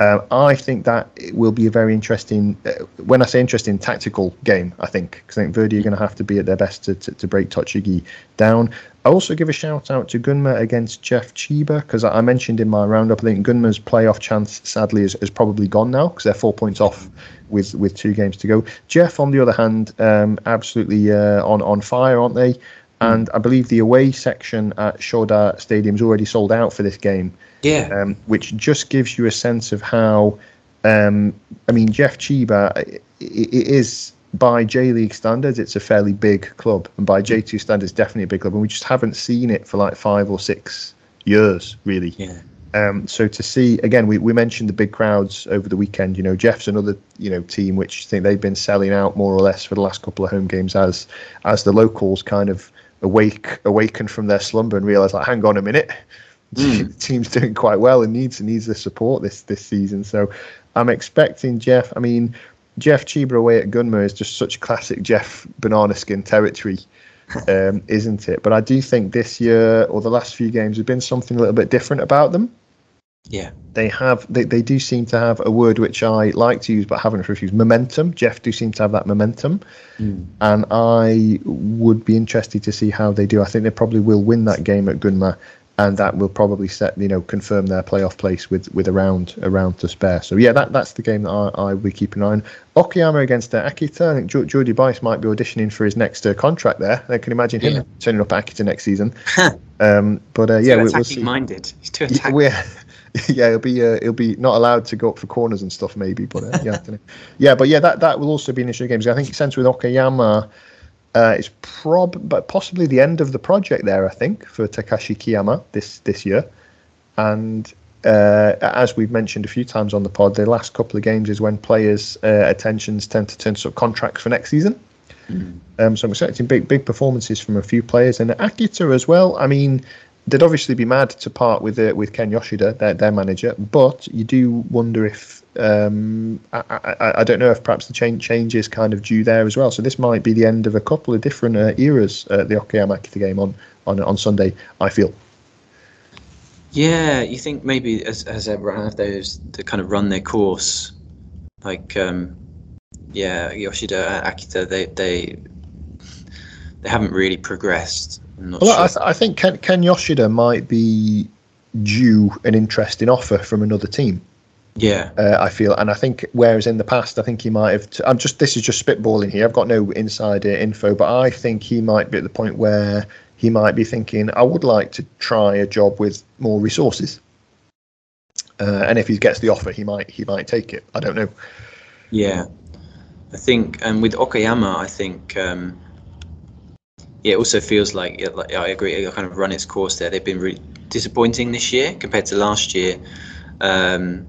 uh, I think that it will be a very interesting, uh, when I say interesting, tactical game, I think, because I think Verdy are going to have to be at their best to, to, to, break Tochigi down. I also give a shout out to Gunma against JEF Chiba, because I mentioned in my roundup, I think Gunma's playoff chance, sadly, is, is probably gone now, because they're four points off with, with two games to go. JEF, on the other hand, um, absolutely uh, on, on fire, aren't they? and I believe the away section at Shoda Stadium is already sold out for this game. Yeah. Um, which just gives you a sense of how. Um, I mean, JEF Chiba, it, it is by J League standards, it's a fairly big club, and by J2 standards, definitely a big club, and we just haven't seen it for like five or six years, really. Yeah. Um, so to see again, we, we mentioned the big crowds over the weekend. You know, JEF's another you know team which I think they've been selling out more or less for the last couple of home games as as the locals kind of awake awaken from their slumber and realize like, hang on a minute, mm. the team's doing quite well and needs needs the support this this season. So I'm expecting JEF. I mean, JEF Chiba away at Gunma is just such classic JEF banana skin territory. Um, isn't it? But I do think this year or the last few games have been something a little bit different about them. Yeah, they have. They, they do seem to have a word which I like to use but haven't refused. Momentum. JEF do seem to have that momentum, mm. and I would be interested to see how they do. I think they probably will win that game at Gunma, and that will probably set you know confirm their playoff place with with a round a round to spare. So yeah, that that's the game that I, I will be keeping an eye on. Okayama against uh, Akita. I think Jordy Buijs might be auditioning for his next uh, contract there. I can imagine him yeah. turning up at Akita next season. um, but uh, yeah, we'll, we'll minded. He's too attacking. Yeah, yeah, it'll be uh, it'll be not allowed to go up for corners and stuff maybe, but uh, yeah, yeah, but yeah, that that will also be an issue of games. I think sense with Okayama. Uh, it's prob but possibly the end of the project there. I think for Takashi Kiyama this this year, and uh, as we've mentioned a few times on the pod, the last couple of games is when players' uh, attentions tend to turn to contracts for next season. Mm. Um, so I'm expecting big big performances from a few players and Akita as well. I mean, they'd obviously be mad to part with uh, with Ken Yoshida, their, their manager, but you do wonder if um, I, I, I, don't know if perhaps the change change is kind of due there as well. So this might be the end of a couple of different uh, eras at the Okayama Akita game on, on on Sunday. I feel. Yeah, you think maybe as as have those to kind of run their course, like um, yeah, Yoshida, Akita, they they they haven't really progressed well, sure. I, th- I, think Ken, Ken Yoshida might be due an interesting offer from another team. Yeah, uh, I feel, and I think whereas in the past, I think he might have. T- I'm just this is just spitballing here. I've got no insider info, but I think he might be at the point where he might be thinking, I would like to try a job with more resources. Uh, and if he gets the offer, he might he might take it. I don't know. Yeah, I think, and with Okayama, I think um, yeah, it also feels like, like I agree, it kind of run its course there. They've been really disappointing this year compared to last year. Um,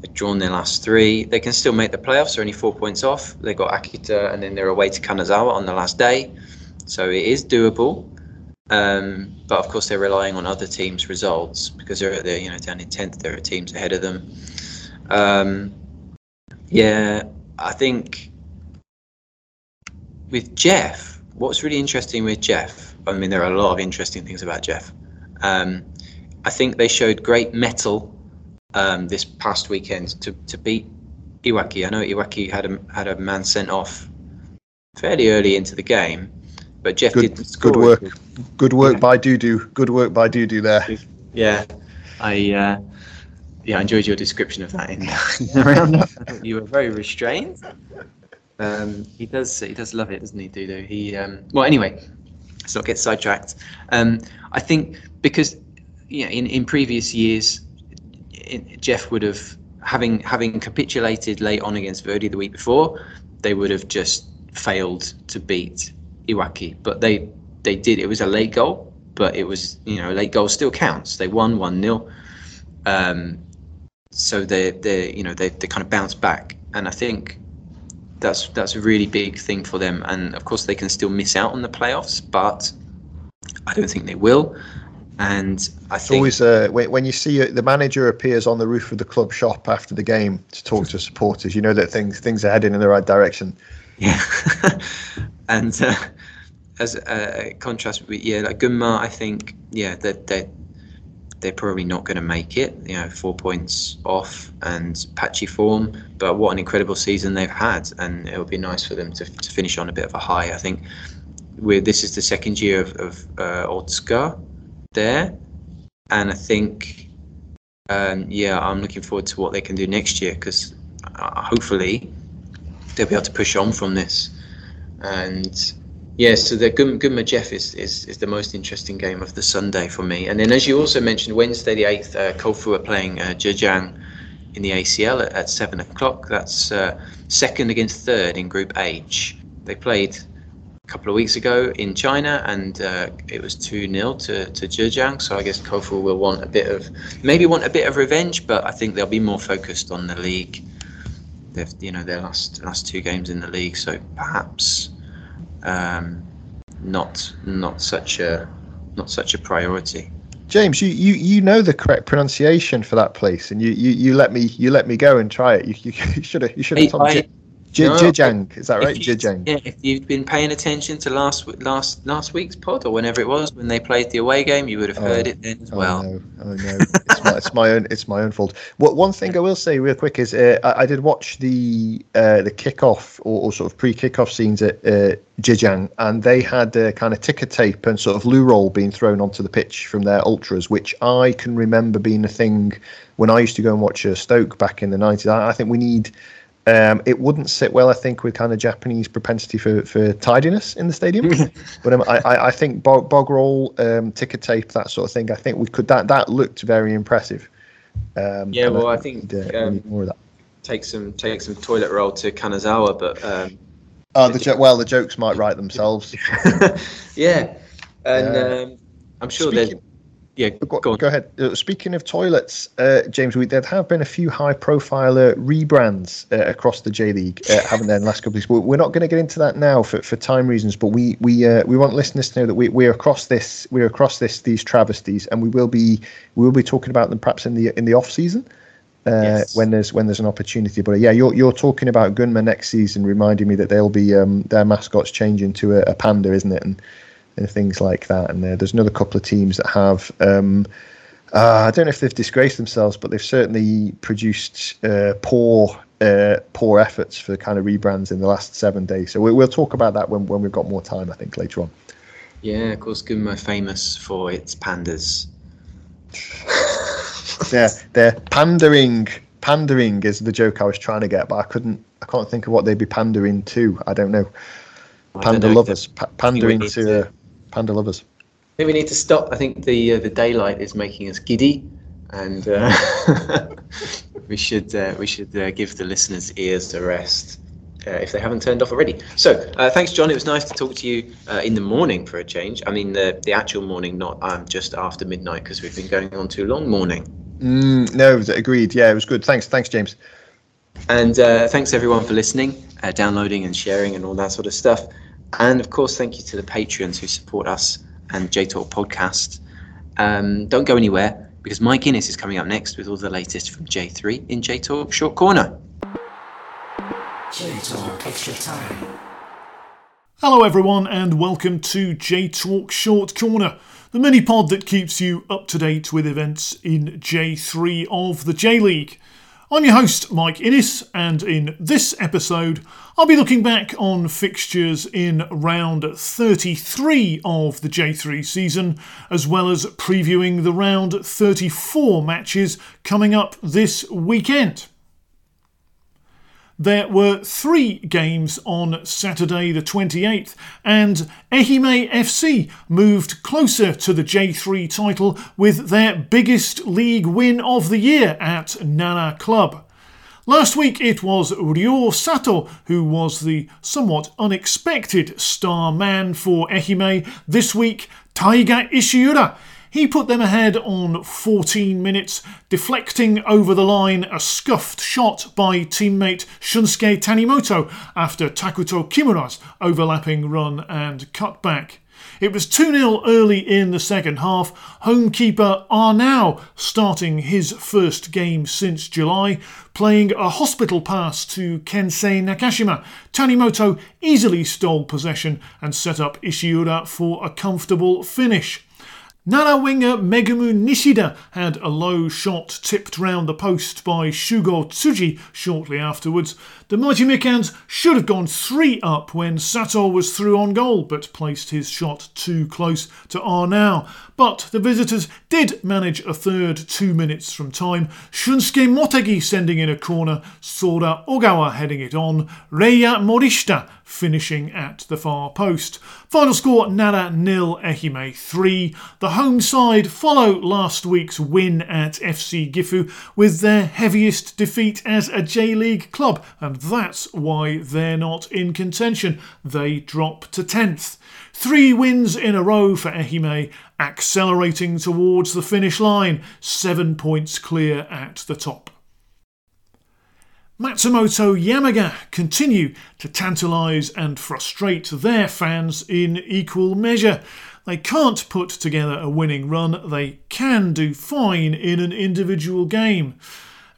they've drawn their last three. They can still make the playoffs. They're only four points off. They got Akita, and then they're away to Kanazawa on the last day, so it is doable. Um, but of course, they're relying on other teams' results because they're they're you know down in tenth. There are teams ahead of them. Um, yeah, I think with JEF what's really interesting with JEF, I mean, there are a lot of interesting things about JEF. Um, I think they showed great mettle um, this past weekend to, to beat Iwaki. I know Iwaki had a had a man sent off fairly early into the game, but JEF good, did good work. Good work yeah. by Dudu. Good work by Dudu there. Yeah, I uh, yeah I enjoyed your description of that in the roundup. you were very restrained. Um, he does. He does love it, doesn't he, Dudu? He. Um, well, anyway, let's not get sidetracked. Um, I think because you know, in in previous years, JEF would have having having capitulated late on against Verdy the week before, they would have just failed to beat Iwaki. But they they did. It was a late goal, but it was you know late goal still counts. They won one 0 um, so they they you know they they kind of bounced back, and I think that's that's a really big thing for them. And of course, they can still miss out on the playoffs, but I don't think they will. And I it's think always uh, when, when you see it, the manager appears on the roof of the club shop after the game to talk to supporters, you know that things things are heading in the right direction. Yeah, and uh, as a contrast with yeah, like Gunma, I think yeah that they, they're probably not going to make it. You know, four points off and patchy form. But what an incredible season they've had, and it would be nice for them to, to finish on a bit of a high. I think we're, this is the second year of, of uh, Otsuka there, and I think um, yeah, I'm looking forward to what they can do next year because uh, hopefully they'll be able to push on from this and Yeah, so the Gunma JEF is, is, is the most interesting game of the Sunday for me. And then, as you also mentioned, Wednesday the 8th, uh, Kofu are playing uh, Zhejiang in the ACL at, at 7 o'clock. That's uh, second against third in Group H. They played a couple of weeks ago in China and uh, it was 2 0 to, to Zhejiang. So I guess Kofu will want a bit of, maybe want a bit of revenge, but I think they'll be more focused on the league. They've, you know, their last, last two games in the league. So perhaps um, not not such a not such a priority. James, you, you, you know the correct pronunciation for that place, and you, you, you let me you let me go and try it. You you should have you should have told me. Zhejiang, is that right? Jijang. Yeah, if you've been paying attention to last last last week's pod or whenever it was when they played the away game, you would have heard oh, it then as well. Oh no, oh, no. it's, my, it's my own it's my own fault. What one thing I will say real quick is uh, I, I, did watch the uh, the kickoff or, or sort of pre kickoff scenes at uh, Zhejiang, and they had uh, kind of ticker tape and sort of loo roll being thrown onto the pitch from their ultras, which I can remember being a thing when I used to go and watch uh, Stoke back in the nineties. I, I think we need um, it wouldn't sit well, I think, with kind of Japanese propensity for, for tidiness in the stadium. but um, I, I think bog, bog roll, um, ticker tape, that sort of thing. I think we could that that looked very impressive. Um, yeah, well, I, I think need, uh, um, more of that. Take some take some toilet roll to Kanazawa, but um, oh, the jo- well, the jokes might write themselves. yeah, and I'm sure Speaking, yeah, go, go, go ahead. Uh, speaking of toilets, uh, James, we, there have been a few high-profile uh, rebrands uh, across the J League, uh, haven't there, in the last couple of weeks? We're not going to get into that now for, for time reasons, but we we uh, we want listeners to know that we, we're across this we're across this these travesties, and we will be we will be talking about them perhaps in the in the off season. Yes. when there's when there's an opportunity, but yeah, you're you're talking about Gunma next season, reminding me that they'll be um, their mascots changing to a, a panda, isn't it? And and things like that. And uh, there's another couple of teams that have. Um, uh, I don't know if they've disgraced themselves, but they've certainly produced uh, poor uh, poor efforts for kind of rebrands in the last seven days. So we, will talk about that when, when we've got more time, I think, later on. Yeah, of course, Gunma famous for its pandas. they're, they're pandering. Pandering is the joke I was trying to get, but I couldn't. I can't think of what they'd be pandering to. I don't know. Panda don't know lovers, pa- pandering to, to panda lovers. I think we need to stop. I think the uh, the daylight is making us giddy, and uh, we should uh, we should uh, give the listeners' ears a rest. Uh, if they haven't turned off already. So, uh, thanks, John. It was nice to talk to you in the morning for a change. I mean, the the actual morning, not um, just after midnight, because we've been going on too long morning. Mm, no, agreed. Yeah, it was good. Thanks, thanks, James. And thanks everyone for listening, downloading, and sharing, and all that sort of stuff. And of course, thank you to the Patreons who support us and J Talk Podcast. Um, don't go anywhere because Mike Innes is coming up next with all the latest from J3 in J Talk Short Corner. J Talk Extra Time. Hello, everyone, and welcome to J Talk Short Corner, the mini pod that keeps you up to date with events in J3 of the J League. I'm your host, Mike Innes, and in this episode, I'll be looking back on fixtures in round 33 of the J3 season, as well as previewing the round 34 matches coming up this weekend. There were three games on Saturday the 28th, and Ehime FC moved closer to the J3 title with their biggest league win of the year at Nara Club. Last week it was Ryo Sato who was the somewhat unexpected star man for Ehime. This week, Taiga Ishiura he put them ahead on 14 minutes, deflecting over the line a scuffed shot by teammate Shunsuke Tanimoto after Takuto Kimura's overlapping run and cutback. It was 2 0 early in the second half. Homekeeper Arnau starting his first game since July, playing a hospital pass to Kensei Nakashima. Tanimoto easily stole possession and set up Ishiura for a comfortable finish. Nara winger Megumu Nishida had a low shot tipped round the post by Shugo Tsuji shortly afterwards. The Mighty Mikans should have gone three up when Sato was through on goal, but placed his shot too close to Arnau. But the visitors did manage a third two minutes from time. Shunsuke Motegi sending in a corner, Sora Ogawa heading it on, Reiya Morishita finishing at the far post. Final score Nara nil, Ehime 3. The home side follow last week's win at FC Gifu with their heaviest defeat as a J League club, and that's why they're not in contention. They drop to 10th. Three wins in a row for Ehime, accelerating towards the finish line, seven points clear at the top. Matsumoto Yamaga continue to tantalise and frustrate their fans in equal measure. They can't put together a winning run, they can do fine in an individual game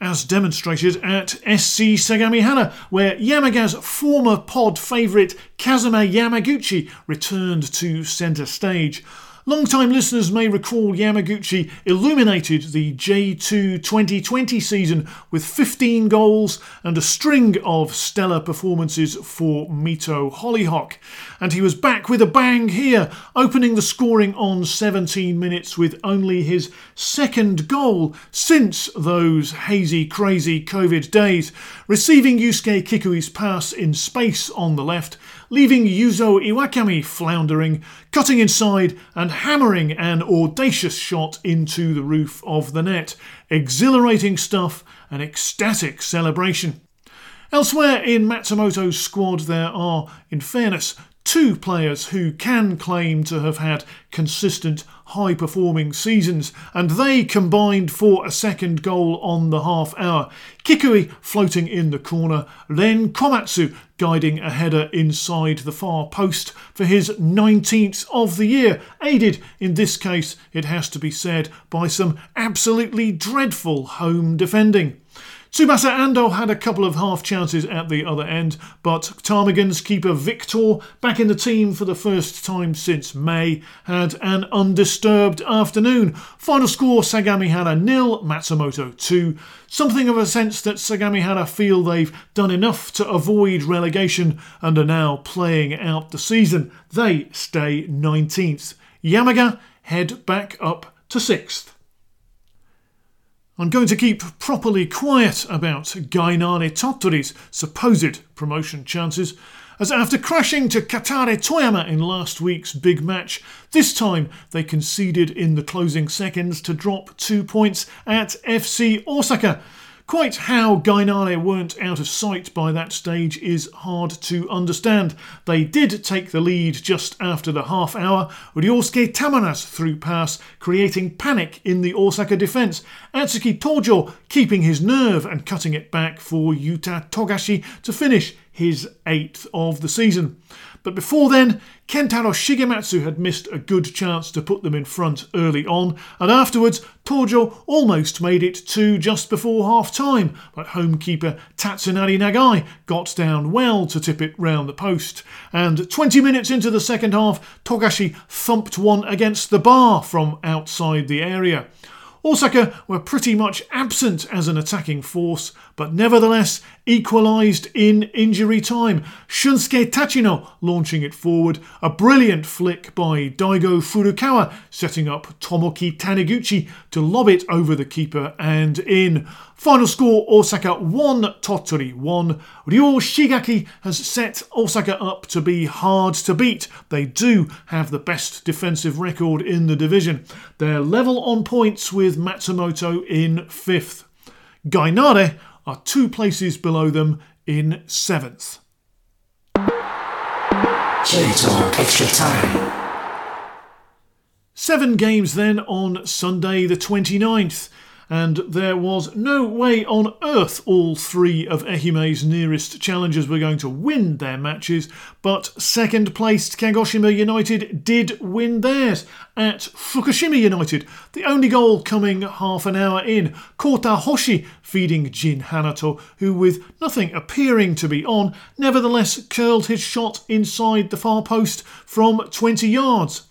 as demonstrated at SC Sagamihara, where Yamaga's former pod favourite Kazuma Yamaguchi returned to centre stage. Long-time listeners may recall Yamaguchi illuminated the J2 2020 season with 15 goals and a string of stellar performances for Mito Hollyhock. And he was back with a bang here, opening the scoring on 17 minutes with only his second goal since those hazy, crazy COVID days, receiving Yusuke Kikui's pass in space on the left leaving Yuzo Iwakami floundering, cutting inside and hammering an audacious shot into the roof of the net. Exhilarating stuff, an ecstatic celebration. Elsewhere in Matsumoto's squad, there are, in fairness, two players who can claim to have had consistent high performing seasons, and they combined for a second goal on the half hour. Kikui floating in the corner, then Komatsu guiding a header inside the far post for his 19th of the year, aided in this case, it has to be said, by some absolutely dreadful home defending. Tsubasa Ando had a couple of half chances at the other end, but Ptarmigan's keeper Victor, back in the team for the first time since May, had an undisturbed afternoon. Final score Sagamihara nil, Matsumoto 2. Something of a sense that Sagamihara feel they've done enough to avoid relegation and are now playing out the season. They stay 19th. Yamaga head back up to 6th. I'm going to keep properly quiet about Gainare Tottori's supposed promotion chances, as after crashing to Kataller Toyama in last week's big match, this time they conceded in the closing seconds to drop two points at FC Osaka. Quite how Gainare weren't out of sight by that stage is hard to understand. They did take the lead just after the half hour, Ryosuke Tamana's through pass creating panic in the Osaka defence. Atsuki Tojo keeping his nerve and cutting it back for Yuta Togashi to finish his eighth of the season. But before then, Kentaro Shigematsu had missed a good chance to put them in front early on, and afterwards, Tojo almost made it two just before half time, but homekeeper Tatsunari Nagai got down well to tip it round the post. And 20 minutes into the second half, Togashi thumped one against the bar from outside the area. Osaka were pretty much absent as an attacking force, but nevertheless equalised in injury time. Shunsuke Tachino launching it forward, a brilliant flick by Daigo Furukawa setting up Tomoki Taniguchi to lob it over the keeper and in. Final score Osaka 1, Tottori 1. Ryo Shigaki has set Osaka up to be hard to beat. They do have the best defensive record in the division. They're level on points with Matsumoto in 5th. Gainare are two places below them in 7th. extra time. Seven games then on Sunday the 29th and there was no way on earth all three of Ehime's nearest challengers were going to win their matches, but second placed Kagoshima United did win theirs at Fukushima United, the only goal coming half an hour in. Kota Hoshi feeding Jin Hanato, who, with nothing appearing to be on, nevertheless curled his shot inside the far post from 20 yards.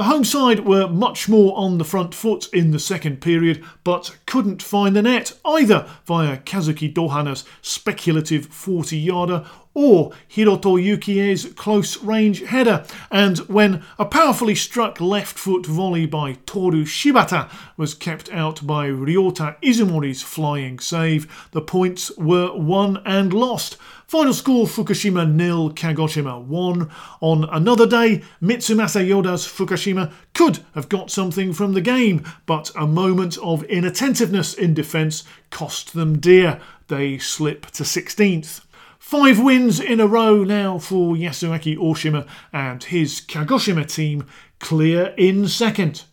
The home side were much more on the front foot in the second period, but couldn't find the net either via Kazuki Dohana's speculative 40 yarder or Hiroto Yukie's close range header, and when a powerfully struck left foot volley by Toru Shibata was kept out by Ryota Izumori's flying save, the points were won and lost. Final score Fukushima nil, Kagoshima 1. On another day, Mitsumasa Yoda's Fukushima could have got something from the game, but a moment of inattentiveness in defence cost them dear. They slip to 16th. Five wins in a row now for Yasuaki Oshima and his Kagoshima team clear in second.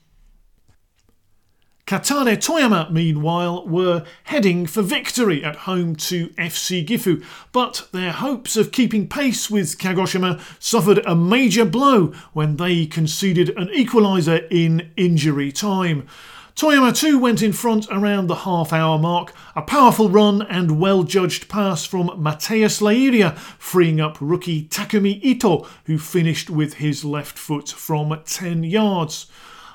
Kataller Toyama, meanwhile, were heading for victory at home to FC Gifu, but their hopes of keeping pace with Kagoshima suffered a major blow when they conceded an equaliser in injury time. Toyama too went in front around the half hour mark, a powerful run and well judged pass from Mateus Leiria, freeing up rookie Takumi Ito, who finished with his left foot from 10 yards.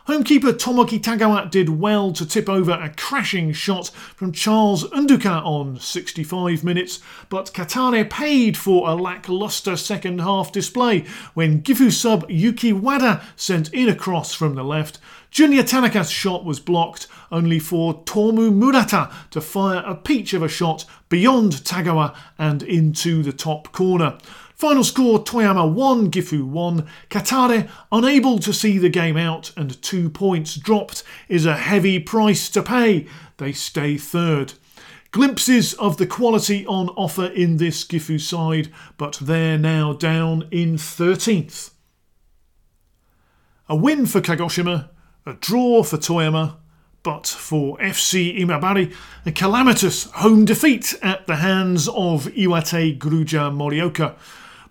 Homekeeper Tomoki Tagawa did well to tip over a crashing shot from Charles Unduka on 65 minutes, but Kataller paid for a lacklustre second half display when Gifu sub Yuki Wada sent in a cross from the left. Junya Tanaka's shot was blocked, only for Tomu Murata to fire a peach of a shot beyond Tagawa and into the top corner. Final score Toyama 1, Gifu 1. Kataller, unable to see the game out and two points dropped, is a heavy price to pay. They stay third. Glimpses of the quality on offer in this Gifu side, but they're now down in 13th. A win for Kagoshima, a draw for Toyama, but for FC Imabari, a calamitous home defeat at the hands of Iwate Grulla Morioka.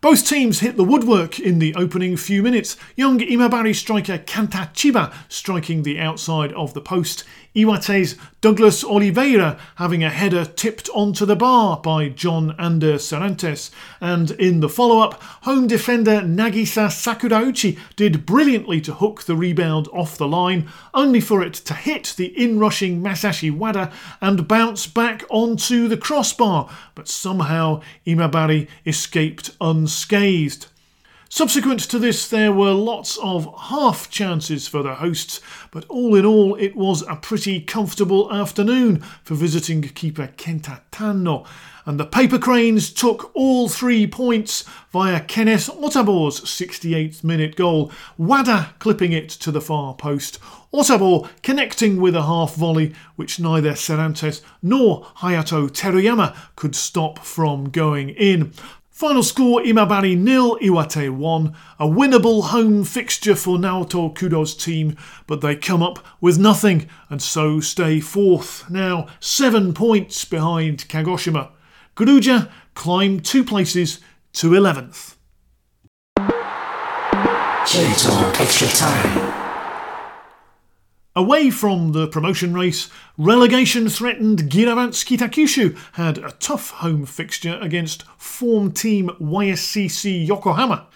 Both teams hit the woodwork in the opening few minutes. Young Imabari striker Kanta Chiba striking the outside of the post. Iwate's Douglas Oliveira having a header tipped onto the bar by Jon Ander Serantes. And in the follow up, home defender Nagisa Sakurauchi did brilliantly to hook the rebound off the line, only for it to hit the inrushing Masashi Wada and bounce back onto the crossbar. But somehow Imabari escaped unscathed. Subsequent to this, there were lots of half chances for the hosts, but all in all, it was a pretty comfortable afternoon for visiting keeper Kenta Tanno. And the Paper Cranes took all three points via Kenneth Otabo's 68th minute goal, Wada clipping it to the far post. Otabo connecting with a half volley, which neither Serantes nor Hayato Teruyama could stop from going in. Final score Imabari nil, Iwate 1. A winnable home fixture for Naoto Kudo's team, but they come up with nothing and so stay fourth. Now seven points behind Kagoshima. Grulla climb two places to 11th. extra time. Away from the promotion race, relegation threatened Giravanz Kitakyushu had a tough home fixture against form team YSCC Yokohama.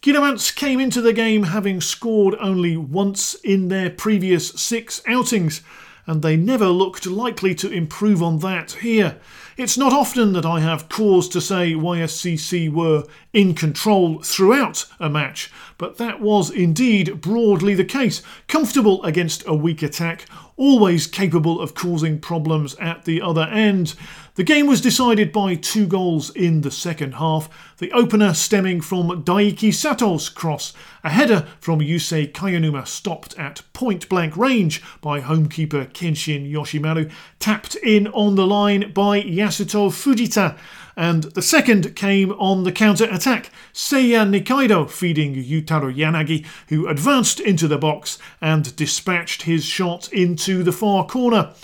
Giravanz came into the game having scored only once in their previous six outings, and they never looked likely to improve on that here. It's not often that I have cause to say YSCC were in control throughout a match, but that was indeed broadly the case. Comfortable against a weak attack, always capable of causing problems at the other end. The game was decided by two goals in the second half, the opener stemming from Daiki Sato's cross, a header from Yusei Kayanuma stopped at point blank range by homekeeper Kenshin Yoshimaru, tapped in on the line by Yasuto Fujita, and the second came on the counter attack, Seiya Nikaido feeding Yutaro Yanagi, who advanced into the box and dispatched his shot into the far corner.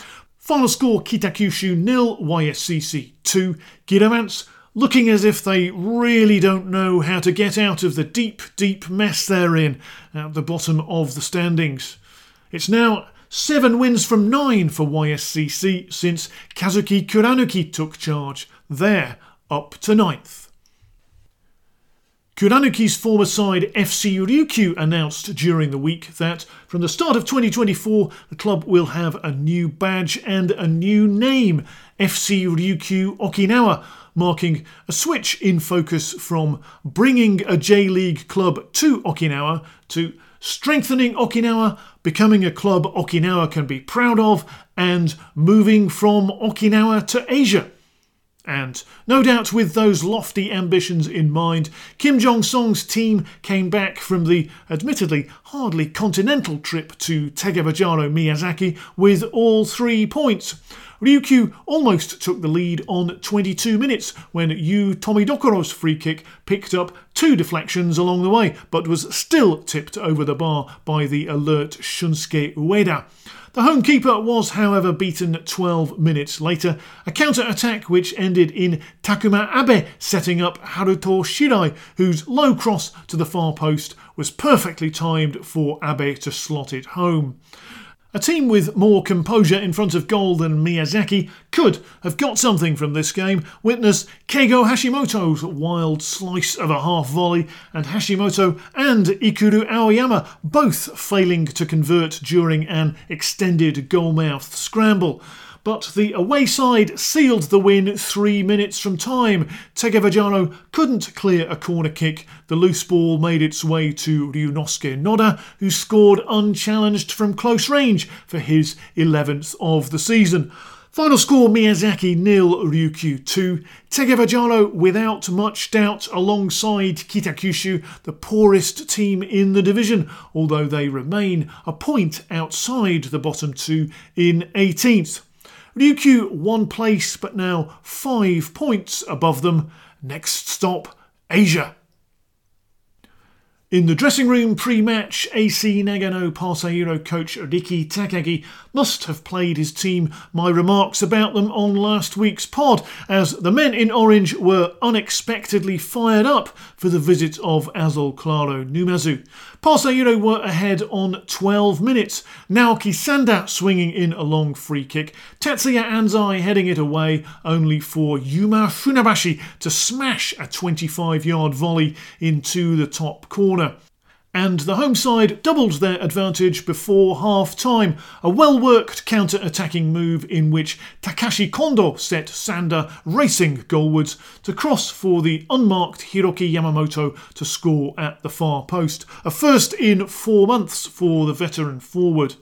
Final score Kitakyushu nil, YSCC 2. Giravanz looking as if they really don't know how to get out of the deep, deep mess they're in at the bottom of the standings. It's now seven wins from nine for YSCC since Kazuki Kuranuki took charge. They're up to ninth. Kuranuki's former side FC Ryukyu announced during the week that from the start of 2024 the club will have a new badge and a new name FC Ryukyu Okinawa marking a switch in focus from bringing a J League club to Okinawa to strengthening Okinawa, becoming a club Okinawa can be proud of, and moving from Okinawa to Asia. And no doubt with those lofty ambitions in mind, Kim Jong Song's team came back from the admittedly hardly continental trip to Tegevajaro Miyazaki with all three points. Ryukyu almost took the lead on 22 minutes when Yu Tomidokoro's free kick picked up two deflections along the way, but was still tipped over the bar by the alert Shunsuke Ueda. The home keeper was, however, beaten 12 minutes later, a counter attack which ended in Takuma Abe setting up Haruto Shirai, whose low cross to the far post was perfectly timed for Abe to slot it home. A team with more composure in front of goal than Miyazaki could have got something from this game. Witness Keigo Hashimoto's wild slice of a half volley, and Hashimoto and Ikuru Aoyama both failing to convert during an extended goalmouth scramble but the away side sealed the win three minutes from time. Tegevajaro couldn't clear a corner kick. The loose ball made its way to Ryunosuke Noda, who scored unchallenged from close range for his 11th of the season. Final score Miyazaki nil, Ryukyu 2. Tegevajaro without much doubt alongside Kitakyushu, the poorest team in the division, although they remain a point outside the bottom two in 18th. Ryukyu one place but now five points above them. Next stop, Asia. In the dressing room pre match, AC Nagano Parceiro coach Riki Takagi must have played his team. My remarks about them on last week's pod, as the men in orange were unexpectedly fired up for the visit of Azul Claro Numazu. Parceiro were ahead on 12 minutes, Naoki Sanda swinging in a long free kick, Tetsuya Anzai heading it away, only for Yuma Funabashi to smash a 25 yard volley into the top corner and the home side doubled their advantage before half time. A well worked counter attacking move in which Takashi Kondo set Sanda racing goalwards to cross for the unmarked Hiroki Yamamoto to score at the far post. A first in four months for the veteran forward.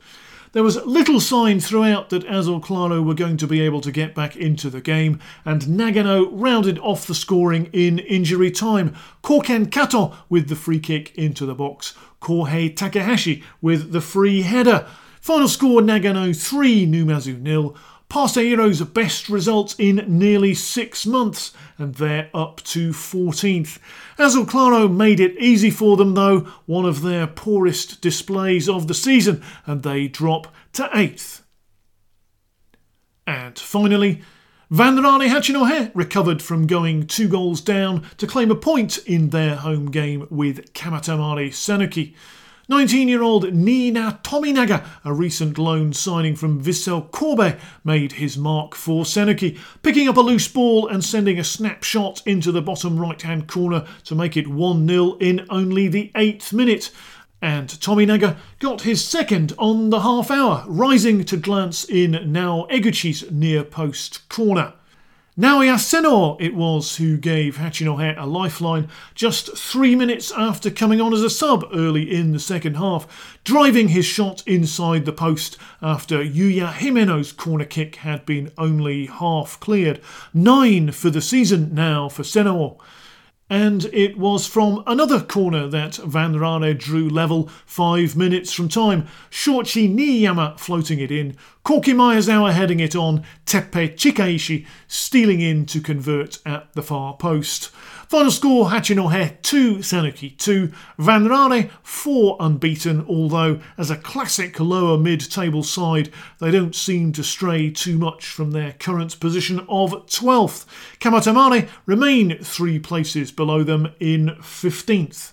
There was little sign throughout that Azul Claro were going to be able to get back into the game, and Nagano rounded off the scoring in injury time. Koken Kato with the free kick into the box, Kohei Takahashi with the free header. Final score Nagano 3, Numazu nil. Parceiro's best results in nearly six months, and they're up to 14th. Azul Claro made it easy for them, though, one of their poorest displays of the season, and they drop to 8th. And finally, Vanraure Hachinohe recovered from going two goals down to claim a point in their home game with Kamatamare Sanuki. 19 year old Niina Tominaga, a recent loan signing from Vissel Kobe, made his mark for Sanuki, picking up a loose ball and sending a snapshot into the bottom right hand corner to make it 1 0 in only the eighth minute. And Tominaga got his second on the half hour, rising to glance in now Eguchi's near post corner. Naoya Seno it was who gave Hachinohe a lifeline just three minutes after coming on as a sub early in the second half, driving his shot inside the post after Yuya Himeno's corner kick had been only half cleared. Nine for the season now for Seno and it was from another corner that Van Vanraure drew level five minutes from time. Shoichi Niyama floating it in, Koki Maezawa heading it on, Teppei Chikaishi stealing in to convert at the far post. Final score Hachinohe 2, Sanuki 2, Van Vanraure 4 unbeaten, although as a classic lower mid table side, they don't seem to stray too much from their current position of 12th. Kamatamare remain three places below them in 15th.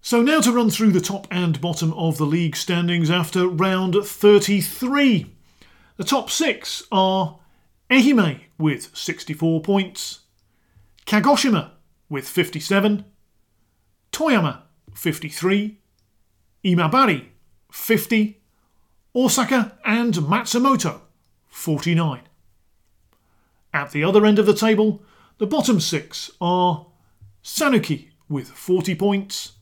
So now to run through the top and bottom of the league standings after round 33. The top six are Ehime with 64 points, Kagoshima with 57, Toyama 53, Imabari 50, Osaka and Matsumoto 49. At the other end of the table, the bottom six are Sanuki with 40 points,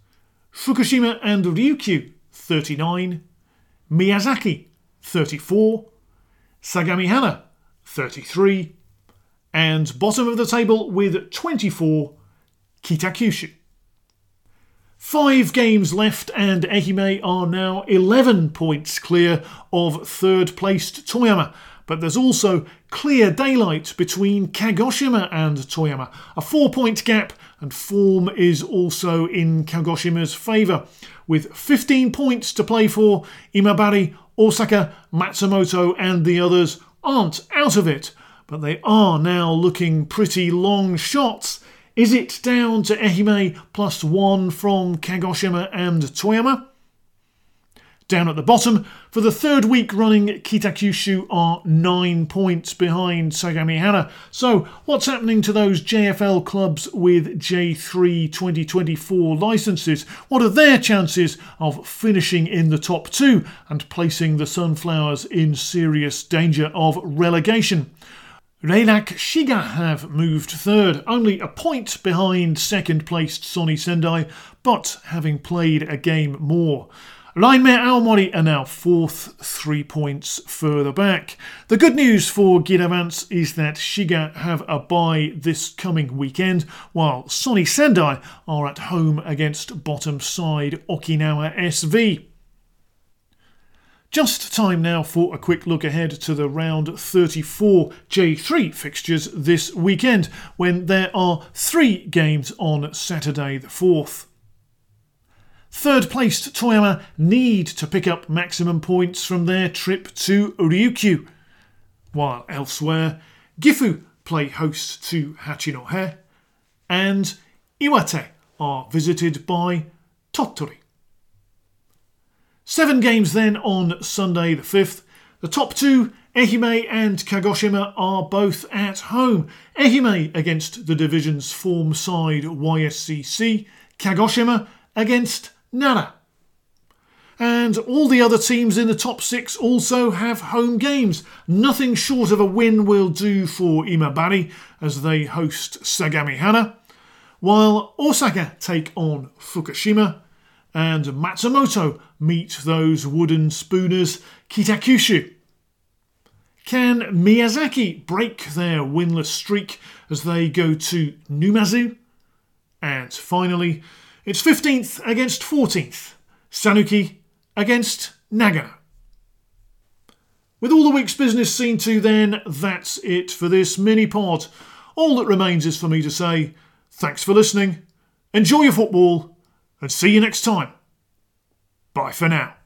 Fukushima and Ryukyu 39, Miyazaki 34, Sagamihara 33, and bottom of the table with 24, Kitakyushu. Five games left, and Ehime are now 11 points clear of third placed Toyama. But there's also clear daylight between Kagoshima and Toyama, a four point gap, and form is also in Kagoshima's favour. With 15 points to play for, Imabari, Osaka, Matsumoto, and the others aren't out of it, but they are now looking pretty long shots. Is it down to Ehime plus one from Kagoshima and Toyama? Down at the bottom, for the third week running, Kitakyushu are nine points behind Sagamihara. So, what's happening to those JFL clubs with J3 2024 licenses? What are their chances of finishing in the top two and placing the Sunflowers in serious danger of relegation? Reilac Shiga have moved third, only a point behind second placed Sony Sendai, but having played a game more. ReinMeer Aomori are now fourth, three points further back. The good news for Giravanz is that Shiga have a bye this coming weekend, while Sony Sendai are at home against bottom side Okinawa SV. Just time now for a quick look ahead to the round 34 J3 fixtures this weekend, when there are three games on Saturday the 4th. Third placed Toyama need to pick up maximum points from their trip to Ryukyu, while elsewhere Gifu play host to Hachinohe and Iwate are visited by Tottori. Seven games then on Sunday the 5th. The top two, Ehime and Kagoshima, are both at home. Ehime against the division's form side YSCC, Kagoshima against Nara. And all the other teams in the top six also have home games. Nothing short of a win will do for Imabari as they host Sagamihara, while Osaka take on Fukushima and Matsumoto meet those wooden spooners Kitakyushu. Can Miyazaki break their winless streak as they go to Numazu? And finally, it's 15th against 14th. Sanuki against Nagano. With all the week's business seen to, then, that's it for this mini pod. All that remains is for me to say thanks for listening, enjoy your football, and see you next time. Bye for now.